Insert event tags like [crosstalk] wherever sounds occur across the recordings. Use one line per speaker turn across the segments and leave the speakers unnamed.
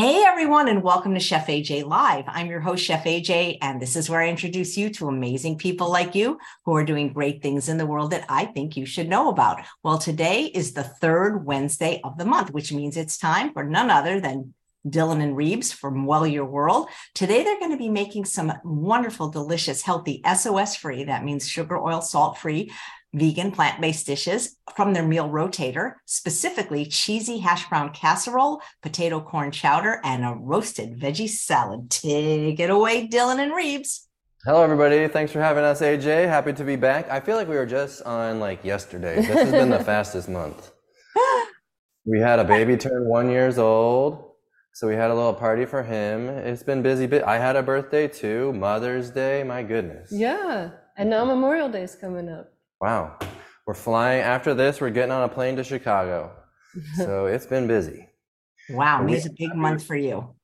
Hey everyone, and welcome to Chef AJ Live. I'm your host, Chef AJ, and this is where I introduce you to amazing people like you who are doing great things in the world that I think you should know about. Well, today is the third Wednesday of the month, which means it's time for none other than Dillon and Reebs from Well Your World. Today, they're going to be making some wonderful, delicious, healthy, SOS free, that means sugar, oil, salt free vegan plant based dishes from their meal rotator, specifically cheesy hash brown casserole, potato corn chowder, and a roasted veggie salad. Take it away, Dillon and Reebs.
Hello, everybody. Thanks for having us, AJ. Happy to be back. I feel like we were just on like yesterday. This has been the [laughs] fastest month. We had a baby turn one years old. So we had a little party for him. It's been busy. I had a birthday too, Mother's Day. My goodness.
Yeah. And now Memorial Day is coming up.
Wow. We're flying after this, we're getting on a plane to Chicago. [laughs] So it's been busy.
Wow, it's a big month for you.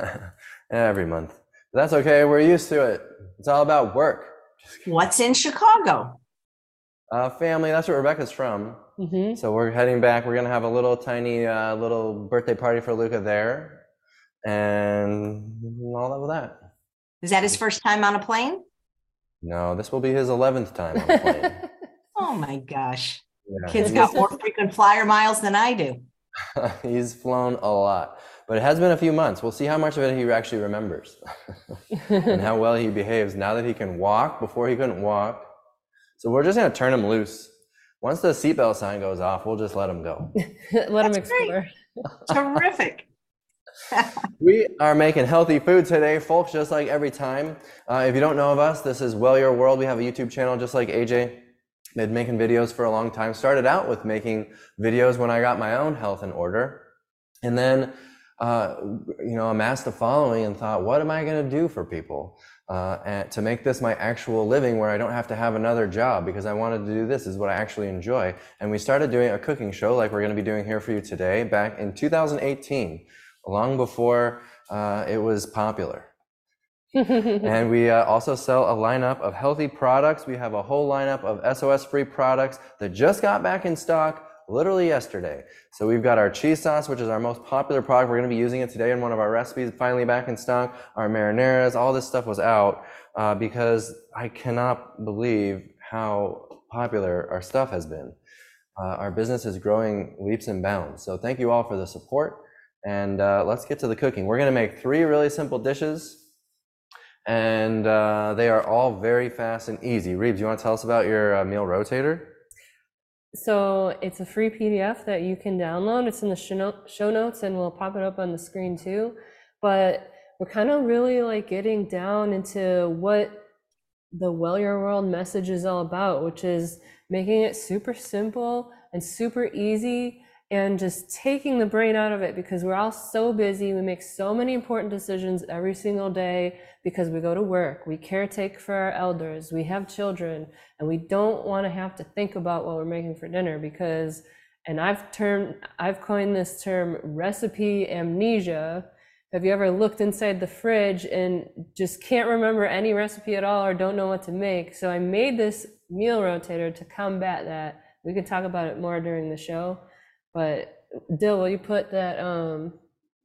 [laughs]
Every month. That's okay. We're used to it. It's all about work.
What's in Chicago?
Uh, family. That's where Rebecca's from. Mm-hmm. So we're heading back. We're gonna have a little tiny uh, little birthday party for Luca there, and all of that.
Is that his first time on a plane?
No, this will be his eleventh time on a plane. [laughs]
oh my gosh! Yeah, Kid's got more frequent flyer miles than I do. [laughs]
he's flown a lot, but it has been a few months. We'll see how much of it he actually remembers, [laughs] and how well he behaves now that he can walk. Before he couldn't walk, so we're just gonna turn him loose once the seatbelt sign goes off, we'll just let him go. [laughs]
let him explore.
Terrific.
we are making healthy food today, folks, just like every time. Uh, if you don't know of us, this is Well Your World. We have a YouTube channel just like AJ. Been making videos for a long time. Started out with making videos when I got my own health in order. And then, uh, you know, amassed a following and thought, what am I going to do for people? uh, and to make this my actual living where I don't have to have another job because I wanted to do this is what I actually enjoy. And we started doing a cooking show like we're going to be doing here for you today back in 2018, long before uh, it was popular. And we uh, also sell a lineup of healthy products. We have a whole lineup of SOS free products that just got back in stock literally yesterday. So we've got our cheese sauce, which is our most popular product. We're going to be using it today in one of our recipes, finally back in stock. Our marinaras, all this stuff was out uh, because I cannot believe how popular our stuff has been. Uh, our business is growing leaps and bounds. So thank you all for the support. And uh, let's get to the cooking. We're going to make three really simple dishes. And uh, they are all very fast and easy. Reebs, you want to tell us about your uh, meal rotator?
So it's a free PDF that you can download. It's in the show notes and we'll pop it up on the screen too. But we're kind of really like getting down into what the Well Your World message is all about, which is making it super simple and super easy and just taking the brain out of it because we're all so busy. We make so many important decisions every single day because we go to work, we caretake for our elders, we have children, and we don't want to have to think about what we're making for dinner because, and I've termed, I've coined this term recipe amnesia. Have you ever looked inside the fridge and just can't remember any recipe at all or don't know what to make? So I made this meal rotator to combat that. We can talk about it more during the show but Dill, will you put that? Um...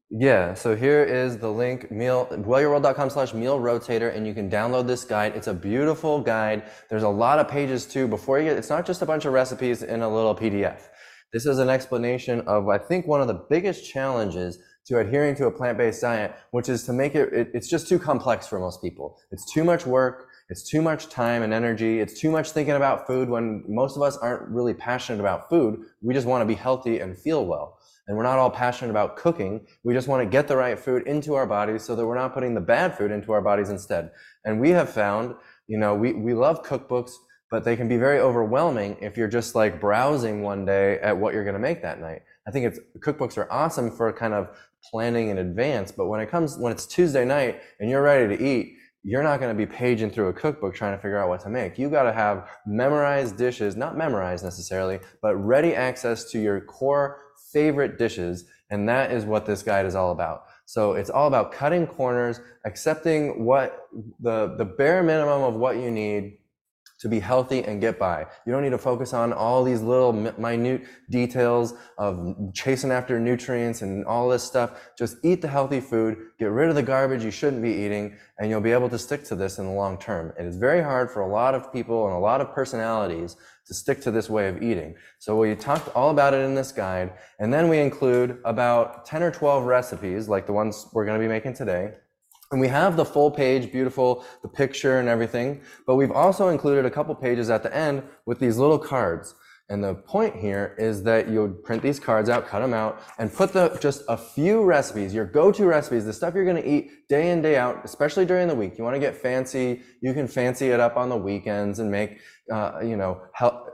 Yeah, so here is the link, meal, wellyourworld.com slash meal rotator, and you can download this guide. It's a beautiful guide. There's a lot of pages too. Before you get, it's not just a bunch of recipes in a little PDF. This is an explanation of, I think, one of the biggest challenges to adhering to a plant-based diet, which is to make it, it, it's just too complex for most people. It's too much work. It's too much time and energy. It's too much thinking about food when most of us aren't really passionate about food. We just want to be healthy and feel well. And we're not all passionate about cooking. We just want to get the right food into our bodies so that we're not putting the bad food into our bodies instead. And we have found, you know, we, we love cookbooks, but they can be very overwhelming if you're just like browsing one day at what you're going to make that night. I think it's cookbooks are awesome for kind of planning in advance, but when it comes, when it's Tuesday night and you're ready to eat, you're not going to be paging through a cookbook trying to figure out what to make. You got to have memorized dishes, not memorized necessarily, but ready access to your core favorite dishes. And that is what this guide is all about. So it's all about cutting corners, accepting what the, the bare minimum of what you need to be healthy and get by. You don't need to focus on all these little minute details of chasing after nutrients and all this stuff. Just eat the healthy food, get rid of the garbage you shouldn't be eating, and you'll be able to stick to this in the long term. It is very hard for a lot of people and a lot of personalities to stick to this way of eating. So we talked all about it in this guide, and then we include about 10 or 12 recipes like the ones we're going to be making today. And we have the full page, beautiful, the picture and everything, but we've also included a couple pages at the end with these little cards. And the point here is that you would print these cards out, cut them out, and put the just a few recipes, your go-to recipes, the stuff you're going to eat day in day out, especially during the week. You want to get fancy, you can fancy it up on the weekends and make, uh, you know,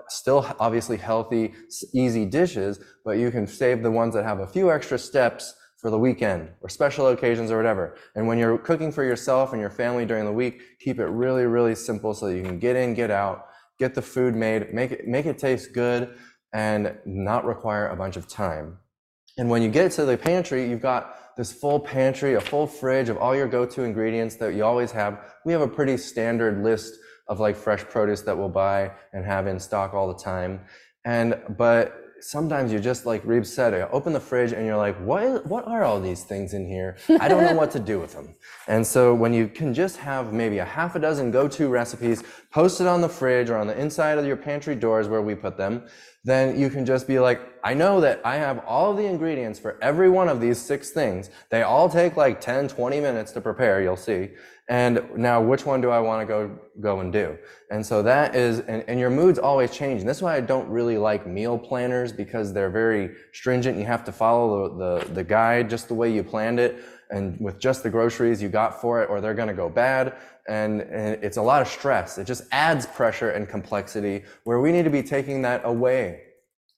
still obviously healthy, easy dishes, but you can save the ones that have a few extra steps for the weekend or special occasions or whatever. And when you're cooking for yourself and your family during the week, keep it really, really simple so that you can get in, get out, get the food made, make it, make it taste good and not require a bunch of time. And when you get to the pantry, you've got this full pantry, a full fridge of all your go-to ingredients that you always have. We have a pretty standard list of like fresh produce that we'll buy and have in stock all the time. And, but sometimes you just like Reeb said, you open the fridge and you're like, what, what are all these things in here? I don't know what to do with them. [laughs] And so when you can just have maybe a half a dozen go-to recipes posted on the fridge or on the inside of your pantry doors where we put them, then you can just be like, I know that I have all the ingredients for every one of these six things. They all take like 10, 20 minutes to prepare, you'll see. And now which one do I want to go, go and do? And so that is, and, and your mood's always changing. That's why I don't really like meal planners because they're very stringent. You have to follow the, the, the guide just the way you planned it and with just the groceries you got for it or they're going to go bad and, and, it's a lot of stress it just adds pressure and complexity where we need to be taking that away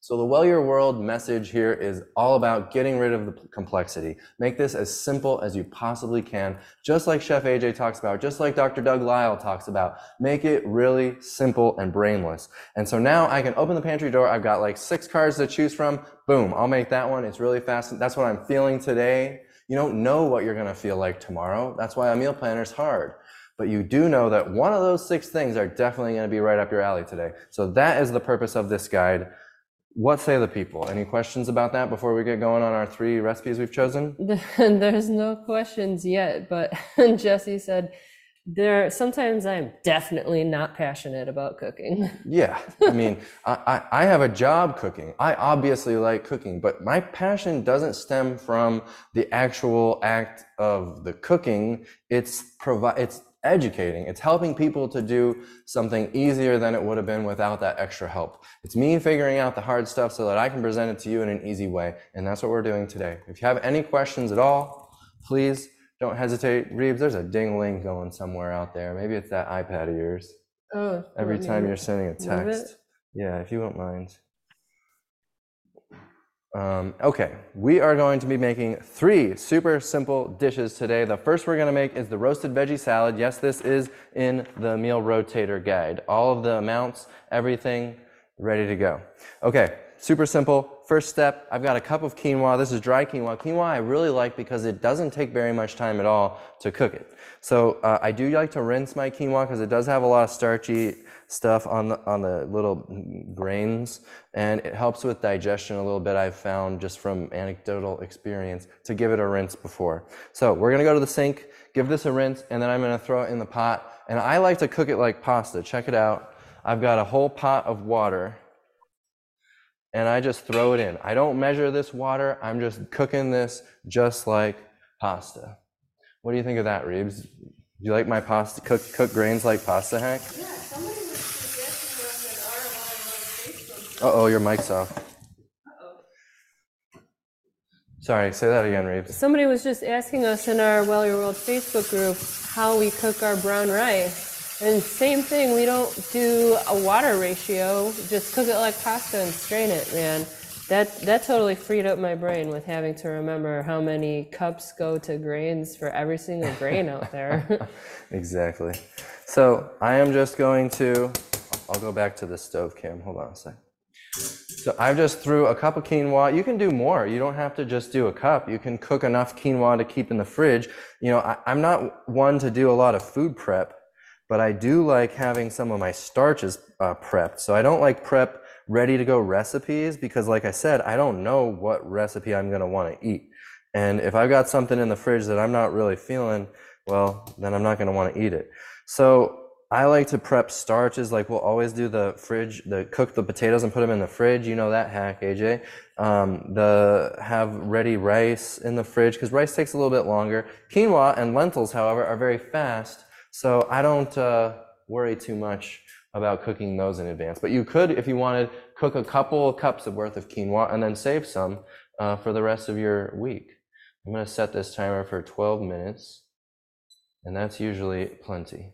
so the well your world message here is all about getting rid of the complexity make this as simple as you possibly can just like chef aj talks about just like dr doug Lisle talks about make it really simple and brainless and so now i can open the pantry door i've got like six cards to choose from boom i'll make that one it's really fast that's what i'm feeling today you don't know what you're going to feel like tomorrow. That's why a meal planner is hard. But you do know that one of those six things are definitely going to be right up your alley today. So that is the purpose of this guide. What say the people? Any questions about that before we get going on our three recipes we've chosen? [laughs]
There's no questions yet, but [laughs] Jesse said, there sometimes i'm definitely not passionate about cooking [laughs]
yeah i mean I, I, I have a job cooking i obviously like cooking but my passion doesn't stem from the actual act of the cooking it's provide it's educating it's helping people to do something easier than it would have been without that extra help it's me figuring out the hard stuff so that i can present it to you in an easy way and that's what we're doing today if you have any questions at all please don't hesitate. Reebs, there's a ding ling going somewhere out there. Maybe it's that iPad of yours.
Oh.
Every time you're sending a text. Yeah, if you won't mind. Um, okay, we are going to be making three super simple dishes today. The first we're going to make is the roasted veggie salad. Yes, this is in the meal rotator guide. All of the amounts, everything ready to go. Okay, super simple. First step, I've got a cup of quinoa. This is dry quinoa. Quinoa I really like because it doesn't take very much time at all to cook it. So uh, I do like to rinse my quinoa because it does have a lot of starchy stuff on the, on the little grains and it helps with digestion a little bit I've found just from anecdotal experience to give it a rinse before. So we're gonna go to the sink, give this a rinse, and then I'm gonna throw it in the pot. And I like to cook it like pasta. Check it out. I've got a whole pot of water and I just throw it in. I don't measure this water. I'm just cooking this just like pasta. What do you think of that, Reebs? Do you like my pasta cook cook grains like pasta hack?
Yeah, somebody was suggesting
us an Uh oh, your mic's off. Sorry, say that again, Reebs.
Somebody was just asking us in our Well Your World Facebook group how we cook our brown rice. And same thing, we don't do a water ratio, just cook it like pasta and strain it, man. That that totally freed up my brain with having to remember how many cups go to grains for every single grain out there. [laughs]
exactly. So I am just going to I'll go back to the stove cam. Hold on a sec. So I just threw a cup of quinoa. You can do more. You don't have to just do a cup. You can cook enough quinoa to keep in the fridge. You know, I, I'm not one to do a lot of food prep but I do like having some of my starches uh, prepped. So I don't like prep ready to go recipes because, like I said, I don't know what recipe I'm going to want to eat. And if I've got something in the fridge that I'm not really feeling, well, then I'm not going to want to eat it. So I like to prep starches. Like we'll always do the fridge, the cook the potatoes and put them in the fridge. You know that hack, AJ. Um, the have ready rice in the fridge because rice takes a little bit longer. Quinoa and lentils, however, are very fast, so I don't uh, worry too much about cooking those in advance. But you could, if you wanted, cook a couple cups of worth of quinoa and then save some uh, for the rest of your week. I'm going to set this timer for 12 minutes, and that's usually plenty.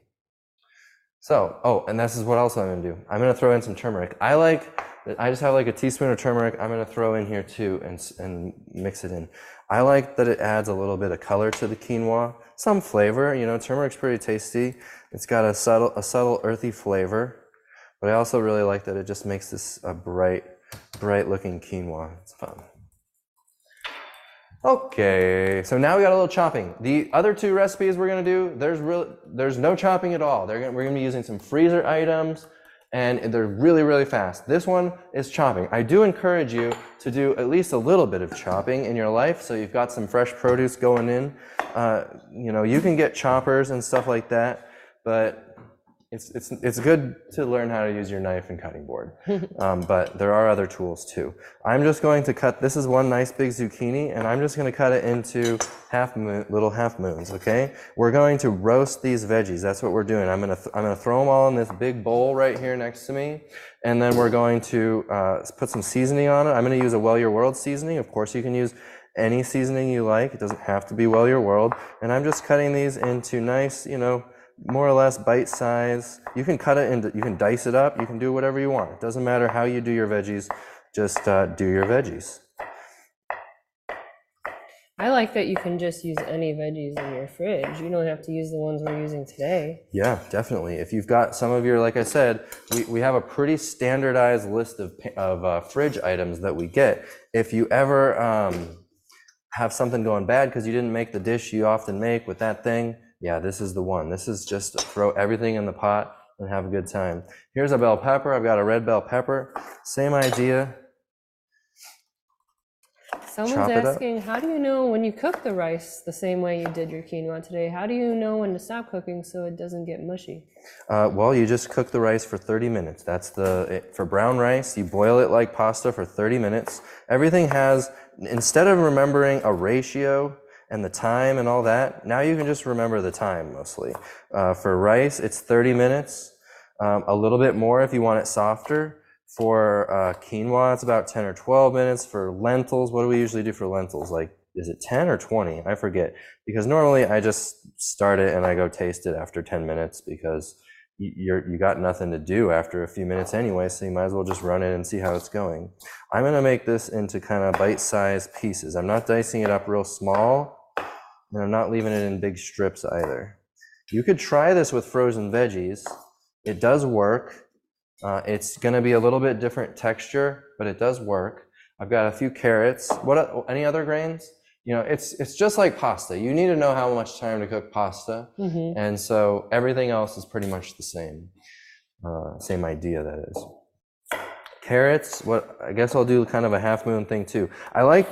So, oh, and this is what else I'm gonna do. I'm gonna throw in some turmeric. I like, I just have like a teaspoon of turmeric. I'm gonna throw in here too and, and mix it in. I like that it adds a little bit of color to the quinoa, some flavor. You know, turmeric's pretty tasty. It's got a subtle, a subtle earthy flavor, but I also really like that it just makes this a bright, bright looking quinoa. It's fun. Okay, so now we got a little chopping. The other two recipes we're gonna do, there's real, there's no chopping at all. Gonna, we're gonna be using some freezer items, and they're really, really fast. This one is chopping. I do encourage you to do at least a little bit of chopping in your life, so you've got some fresh produce going in. Uh, you know, you can get choppers and stuff like that, but it's, it's, it's good to learn how to use your knife and cutting board, [laughs] um, but there are other tools too. I'm just going to cut, this is one nice big zucchini, and I'm just going to cut it into half moon, little half moons, okay? We're going to roast these veggies. That's what we're doing. I'm going to, I'm going to throw them all in this big bowl right here next to me, and then we're going to uh, put some seasoning on it. I'm going to use a Well Your World seasoning. Of course, you can use any seasoning you like. It doesn't have to be Well Your World. And I'm just cutting these into nice, you know, more or less bite size. You can cut it into, you can dice it up, you can do whatever you want. It doesn't matter how you do your veggies, just uh, do your veggies.
I like that you can just use any veggies in your fridge. You don't have to use the ones we're using today.
Yeah, definitely. If you've got some of your, like I said, we, we have a pretty standardized list of, of uh, fridge items that we get. If you ever um, have something going bad because you didn't make the dish you often make with that thing, yeah, this is the one. This is just throw everything in the pot and have a good time. Here's a bell pepper. I've got a red bell pepper. Same idea.
Someone's asking, how do you know when you cook the rice the same way you did your quinoa today? How do you know when to stop cooking so it doesn't get mushy?
Uh, well, you just cook the rice for 30 minutes. That's the it, for brown rice. You boil it like pasta for 30 minutes. Everything has instead of remembering a ratio and the time and all that. Now you can just remember the time mostly. Uh, for rice, it's 30 minutes, um, a little bit more if you want it softer. For uh, quinoa, it's about 10 or 12 minutes. For lentils, what do we usually do for lentils? Like, is it 10 or 20? I forget. Because normally I just start it and I go taste it after 10 minutes because you're, you got nothing to do after a few minutes anyway, so you might as well just run it and see how it's going. I'm going to make this into kind of bite-sized pieces. I'm not dicing it up real small. And I'm not leaving it in big strips either. You could try this with frozen veggies. It does work. Uh, it's going to be a little bit different texture, but it does work. I've got a few carrots. What? Any other grains? You know, it's it's just like pasta. You need to know how much time to cook pasta, mm-hmm. and so everything else is pretty much the same. Uh, same idea that is. Carrots. What? I guess I'll do kind of a half moon thing too. I like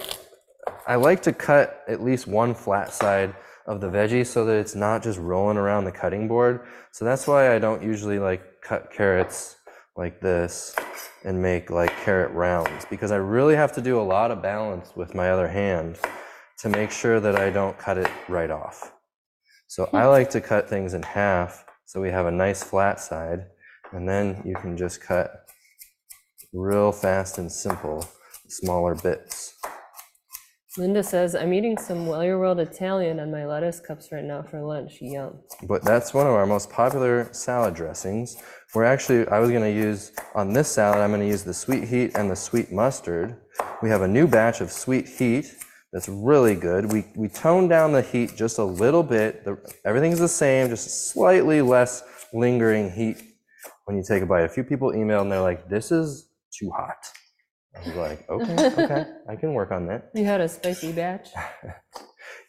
I like to cut at least one flat side of the veggie so that it's not just rolling around the cutting board. So that's why I don't usually like cut carrots like this and make like carrot rounds because I really have to do a lot of balance with my other hand to make sure that I don't cut it right off. So I hmm. like to cut things in half so we have a nice flat side and then you can just cut real fast and simple smaller bits.
Linda says, I'm eating some Well Your World Italian on my lettuce cups right now for lunch. Yum.
But that's one of our most popular salad dressings. We're actually, I was going to use, on this salad, I'm going to use the sweet heat and the sweet mustard. We have a new batch of sweet heat that's really good. We, we toned down the heat just a little bit. The, everything's the same, just slightly less lingering heat when you take a bite. A few people email and they're like, this is too hot. I was like, [laughs] okay, okay, I can work on that.
You had a spicy batch? [laughs]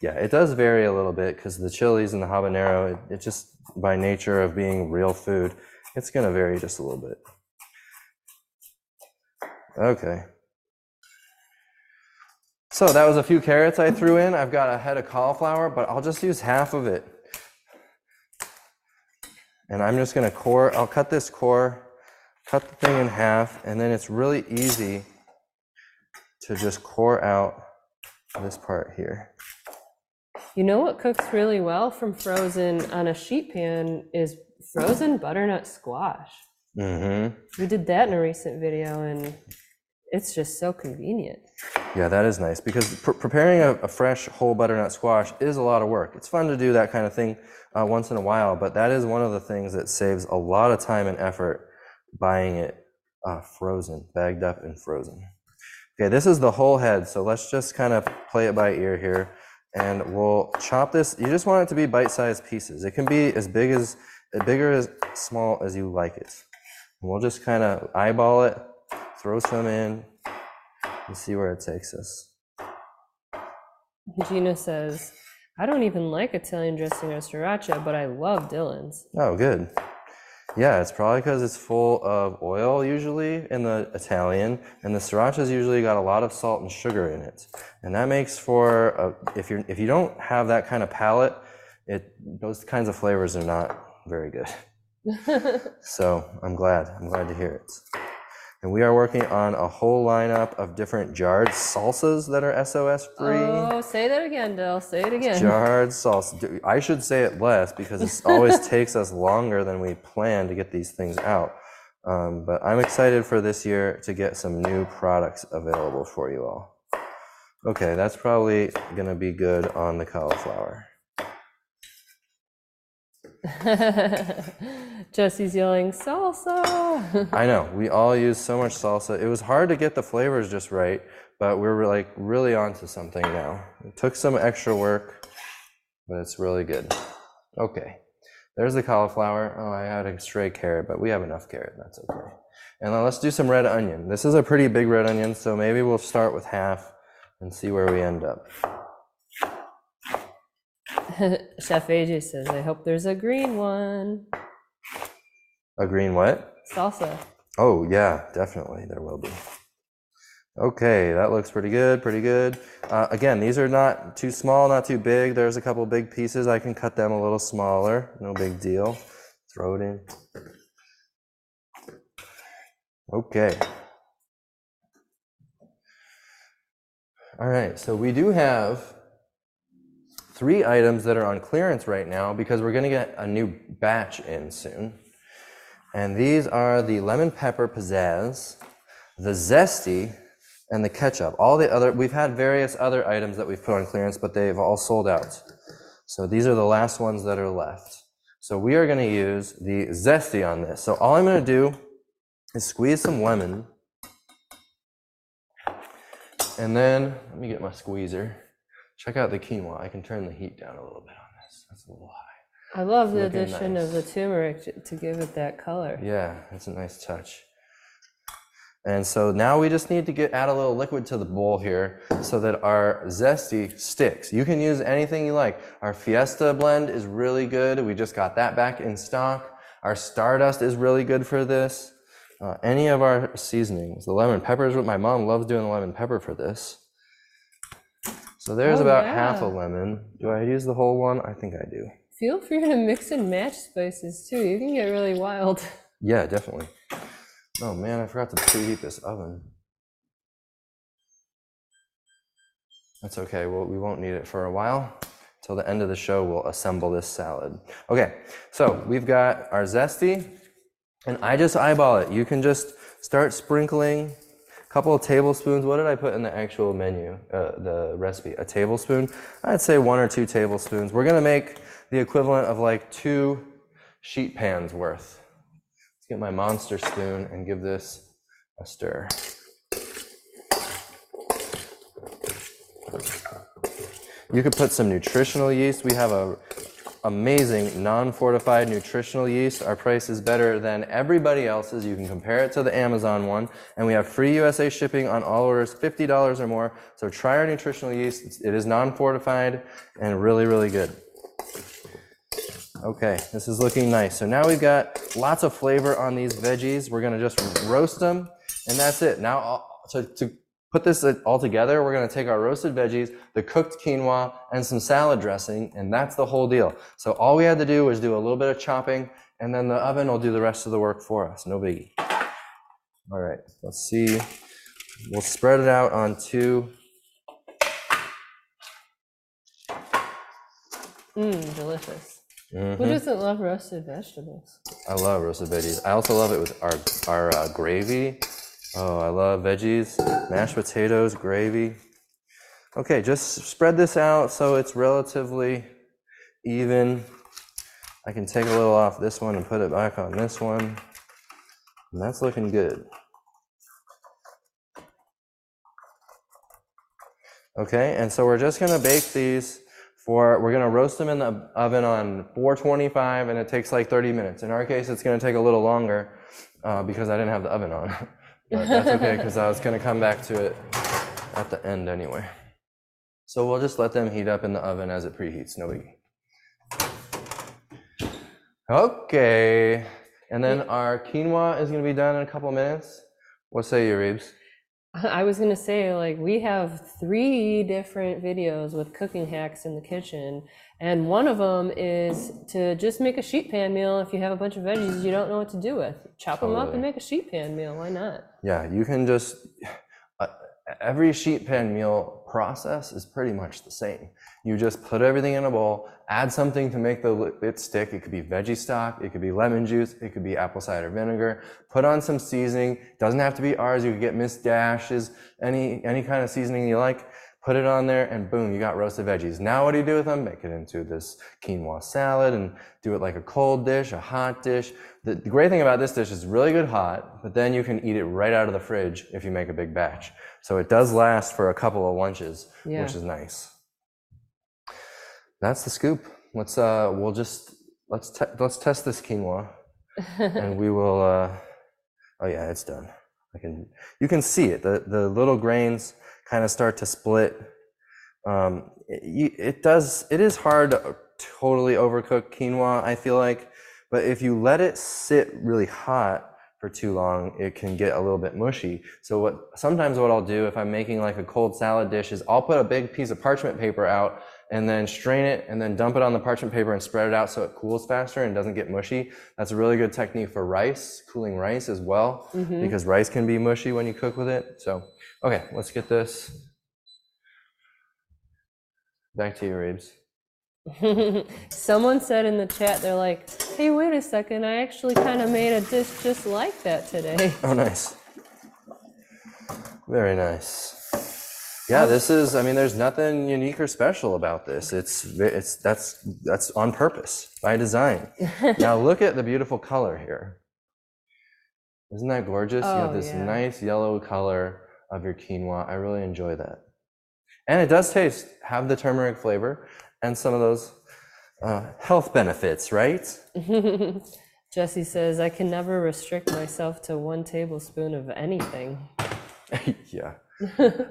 Yeah, it does vary a little bit because the chilies and the habanero, it, it just by nature of being real food, it's going to vary just a little bit. Okay. So that was a few carrots I threw in. I've got a head of cauliflower, but I'll just use half of it. And I'm just going to core, I'll cut this core, cut the thing in half, and then it's really easy to just core out this part here.
You know what cooks really well from frozen on a sheet pan is frozen butternut squash.
Mm-hmm.
We did that in a recent video and it's just so convenient.
Yeah, that is nice because pr- preparing a, a, fresh whole butternut squash is a lot of work. It's fun to do that kind of thing uh, once in a while, but that is one of the things that saves a lot of time and effort buying it uh, frozen, bagged up and frozen. Okay, this is the whole head, so let's just kind of play it by ear here. And we'll chop this. You just want it to be bite-sized pieces. It can be as big as, as big or as small as you like it. And we'll just kind of eyeball it, throw some in, and see where it takes us.
Gina says, I don't even like Italian dressing or sriracha, but I love Dillon's.
Oh, good. Yeah, it's probably because it's full of oil usually in the Italian, and the sriracha's usually got a lot of salt and sugar in it, and that makes for a, if you if you don't have that kind of palate, it those kinds of flavors are not very good. [laughs] so I'm glad I'm glad to hear it. And we are working on a whole lineup of different jarred salsas that are SOS free.
Oh, say that again, Dill. Say it again.
Jarred salsa. I should say it less because it always [laughs] takes us longer than we plan to get these things out. Um, but I'm excited for this year to get some new products available for you all. Okay, that's probably going to be good on the cauliflower. [laughs]
Jesse's yelling salsa.
I know. We all use so much salsa. It was hard to get the flavors just right, but we're like really onto something now. It took some extra work, but it's really good. Okay. There's the cauliflower. Oh, I had a stray carrot, but we have enough carrot. That's okay. And then let's do some red onion. This is a pretty big red onion, so maybe we'll start with half and see where we end up. [laughs]
Chef AJ says, I hope there's a green one.
A green what?
Salsa.
Oh, yeah, definitely. There will be. Okay, that looks pretty good, pretty good. Uh, again, these are not too small, not too big. There's a couple big pieces. I can cut them a little smaller. No big deal. Throw it in. Okay. All right, so we do have three items that are on clearance right now because we're going to get a new batch in soon. And these are the lemon pepper pizzazz, the zesty, and the ketchup. All the other, we've had various other items that we've put on clearance, but they've all sold out. So these are the last ones that are left. So we are going to use the zesty on this. So all I'm going to do is squeeze some lemon. And then, let me get my squeezer. Check out the quinoa. I can turn the heat down a little bit on this. That's a little high.
I love the addition nice. of the turmeric to give it that color.
Yeah, it's a nice touch. And so now we just need to get add a little liquid to the bowl here so that our zesty sticks. You can use anything you like. Our Fiesta blend is really good. We just got that back in stock. Our Stardust is really good for this. Uh, any of our seasonings. The lemon pepper is what my mom loves doing the lemon pepper for this. So there's oh, about yeah. half a lemon. Do I use the whole one? I think I do.
Feel free to mix and match spices too. You can get really wild. [laughs]
Yeah, definitely. Oh man, I forgot to preheat this oven. That's okay. Well, we won't need it for a while. Till the end of the show, we'll assemble this salad. Okay, so we've got our zesty, and I just eyeball it. You can just start sprinkling couple of tablespoons. What did I put in the actual menu, uh, the recipe? A tablespoon? I'd say one or two tablespoons. We're gonna make the equivalent of like two sheet pans worth. Let's get my monster spoon and give this a stir. You could put some nutritional yeast. We have a amazing non-fortified nutritional yeast. Our price is better than everybody else's. You can compare it to the Amazon one, and we have free USA shipping on all orders $50 or more. So try our nutritional yeast. It's, non-fortified and really, really good. Okay, this is looking nice. So now we've got lots of flavor on these veggies. We're gonna just roast them, and that's it. Now, uh, to, to put this all together, we're gonna take our roasted veggies, the cooked quinoa, and some salad dressing, and that's the whole deal. So all we had to do was do a little bit of chopping, and then the oven will do the rest of the work for us. No biggie. All right, let's see. We'll spread it out on two.
Mmm, delicious. Who
Mhm.
doesn't love roasted vegetables?
I love roasted veggies. I also love it with our our uh, gravy. Oh, I love veggies, mashed potatoes, gravy. Okay, just spread this out so it's relatively even. I can take a little off this one and put it back on this one. And that's looking good. Okay, and so we're just gonna bake these for, we're gonna roast them in the oven on 425 and it takes like 30 minutes. In our case, it's gonna take a little longer uh, because I didn't have the oven on. [laughs] but that's okay because I was gonna come back to it at the end anyway. So we'll just let them heat up in the oven as it preheats, no biggie. Okay, and then our quinoa is gonna be done in a couple minutes. What say you, Reebs?
I was gonna say, like, we have three different videos with cooking hacks in the kitchen, and one of them is to just make a sheet pan meal if you have a bunch of veggies you don't know what to do with. Chop them up and make a sheet pan meal. Why not?
Yeah, you can just, uh, every sheet pan meal process is pretty much the same. You just put everything in a bowl, add something to make the it stick. It could be veggie stock, it could be lemon juice, it could be apple cider vinegar. Put on some seasoning. Doesn't have to be ours. You could get Miss Dash's, any any kind of seasoning you like. Put it on there, and boom, you got roasted veggies. Now, what do you do with them? Make it into this quinoa salad, and do it like a cold dish, a hot dish. The, the great thing about this dish is really good hot, but then you can eat it right out of the fridge if you make a big batch. So it does last for a couple of lunches,
Yeah.
which is nice. That's the scoop. Let's uh, we'll just let's te- let's test this quinoa, [laughs] and we will. Uh, oh yeah, it's done. I can you can see it. The the little grains kind of start to split. Um, it, it does. It is hard to totally overcook quinoa. I feel like, but if you let it sit really hot for too long, it can get a little bit mushy. So what sometimes what I'll do if I'm making like a cold salad dish is I'll put a big piece of parchment paper out and then strain it and then dump it on the parchment paper and spread it out so it cools faster and doesn't get mushy. That's a really good technique for rice, cooling rice as well,
Mhm.
because rice can be mushy when you cook with it. So, okay, let's get this back to you, Reebs. [laughs]
Someone said in the chat, they're like, hey, wait a second, I actually kind of made a dish just like that today. [laughs]
Oh, nice. Very nice. Yeah, this is. I mean, there's nothing unique or special about this. It's it's that's that's on purpose by design. [laughs] now look at the beautiful color here. Isn't that gorgeous? you
Oh,
have this
yeah.
nice yellow color of your quinoa. I really enjoy that, and it does taste have the turmeric flavor and some of those uh, health benefits, right? [laughs]
Jesse says, I can never restrict myself to one tablespoon of anything. [laughs]
yeah.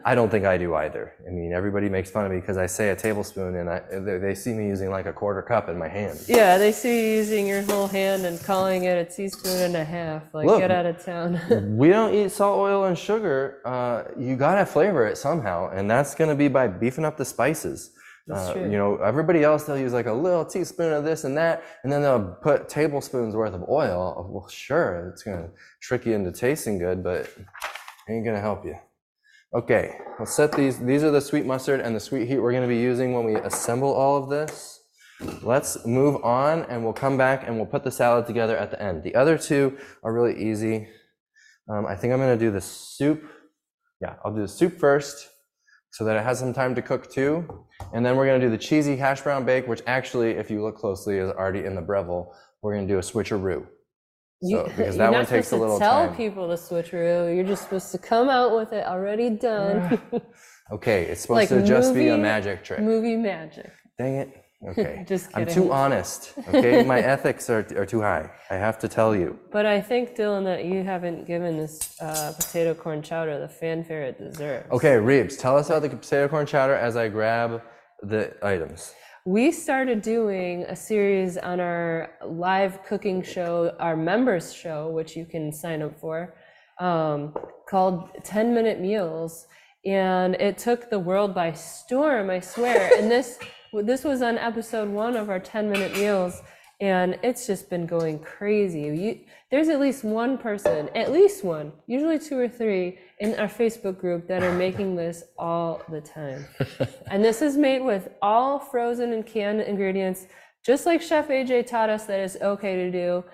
I don't think I do either. I mean, everybody makes fun of me because I say a tablespoon and I, they, they see me using like a quarter cup in my hand.
Yeah, they see you using your whole hand and calling it a teaspoon and a half. Like,
Look.
get out of town. [laughs]
We don't eat salt, oil, and sugar. Uh, you gotta flavor it somehow, and that's gonna be by beefing up the spices.
That's
Uh,
true.
you know, everybody else they'll use like a little teaspoon of this and that, and then they'll put tablespoons worth of oil. Well, sure, it's gonna trick you into tasting good, but ain't gonna help you. Okay, let's set these. These are the sweet mustard and the sweet heat we're gonna be using when we assemble all of this. Let's move on and we'll come back and we'll put the salad together at the end. The other two are really easy. Um, I think I'm gonna do the soup. Yeah, I'll do the soup first so that it has some time to cook too. And then we're gonna do the cheesy hash brown bake, which actually, if you look closely, is already in the Breville. We're gonna do a switcheroo.
You,
So, [laughs] because
you're
that one
not
takes
supposed
a little
to tell
time.
people the switcheroo. You're just supposed to come out with it already done. [laughs]
Okay, it's supposed
Like
to just be a magic trick.
Movie magic.
Dang it. [laughs] Okay.
Just
I'm too honest. Okay. My ethics are, are too high. I have to tell you.
But I think, Dillon, that you haven't given this uh, potato corn chowder the fanfare it deserves.
Okay, Reebs, tell us about the potato corn chowder as I grab the items.
We started doing a series on our live cooking show, our members show, which you can sign up for, um, called 10 Minute Meals. And it took the world by storm, I swear. And this this was on episode one of our 10 minute meals, and it's just been going crazy. You, there's at least one person, at least one, usually two or three, in our Facebook group that are making this all the time. [laughs] and this is made with all frozen and canned ingredients, just like Chef AJ taught us that it's okay to do.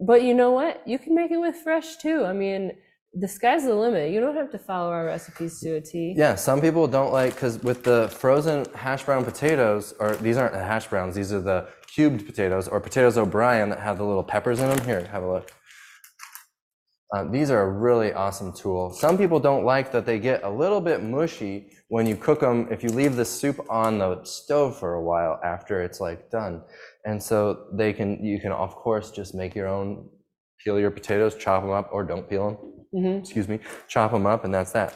But you know what? You can make it with fresh too. I mean, the sky's the limit. You don't have to follow our recipes to a T.
Yeah, some people don't like because with the frozen hash brown potatoes, or these aren't hash browns, these are the cubed potatoes or potatoes O'Brien that have the little peppers in them. Here, have a look. Uh, these are a really awesome tool. Some people don't like that they get a little bit mushy when you cook them if you leave the soup on the stove for a while after it's like done. And so they can, you can of course just make your own, peel your potatoes, chop them up, or don't peel them.
Mm-hmm.
Excuse me, chop them up, and that's that.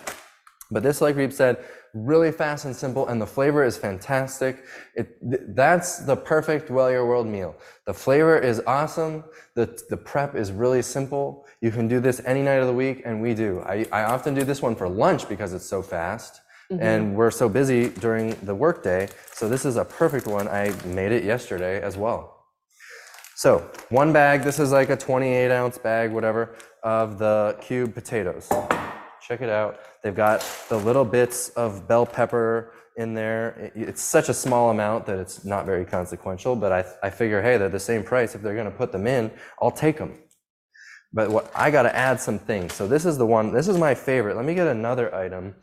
But this, like Reeb said, really fast and simple, and the flavor is fantastic. It, th- that's the perfect Well Your World meal. The flavor is awesome. The, the prep is really simple. You can do this any night of the week, and we do. I, I often do this one for lunch because it's so fast, and we're so busy during the workday. So this is a perfect one. I made it yesterday as well. So one bag, this is like a 28 ounce bag, whatever, of the cube potatoes. Check it out. They've got the little bits of bell pepper in there. It's such a small amount that it's not very consequential, but I, I figure, hey, they're the same price. If they're gonna put them in, I'll take them. But what, I gotta add some things. So this is the one, this is my favorite. Let me get another item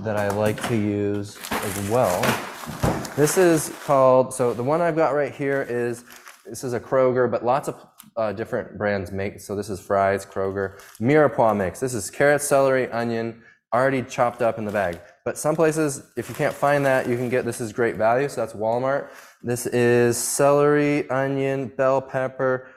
that I like to use as well. This is called, so the one I've got right here is, this is a Kroger, but lots of uh, different brands make, so this is fries, Kroger. Mirepoix mix, this is carrot, celery, onion, already chopped up in the bag. But some places, if you can't find that, you can get, this is great value, so that's Walmart. This is celery, onion, bell pepper,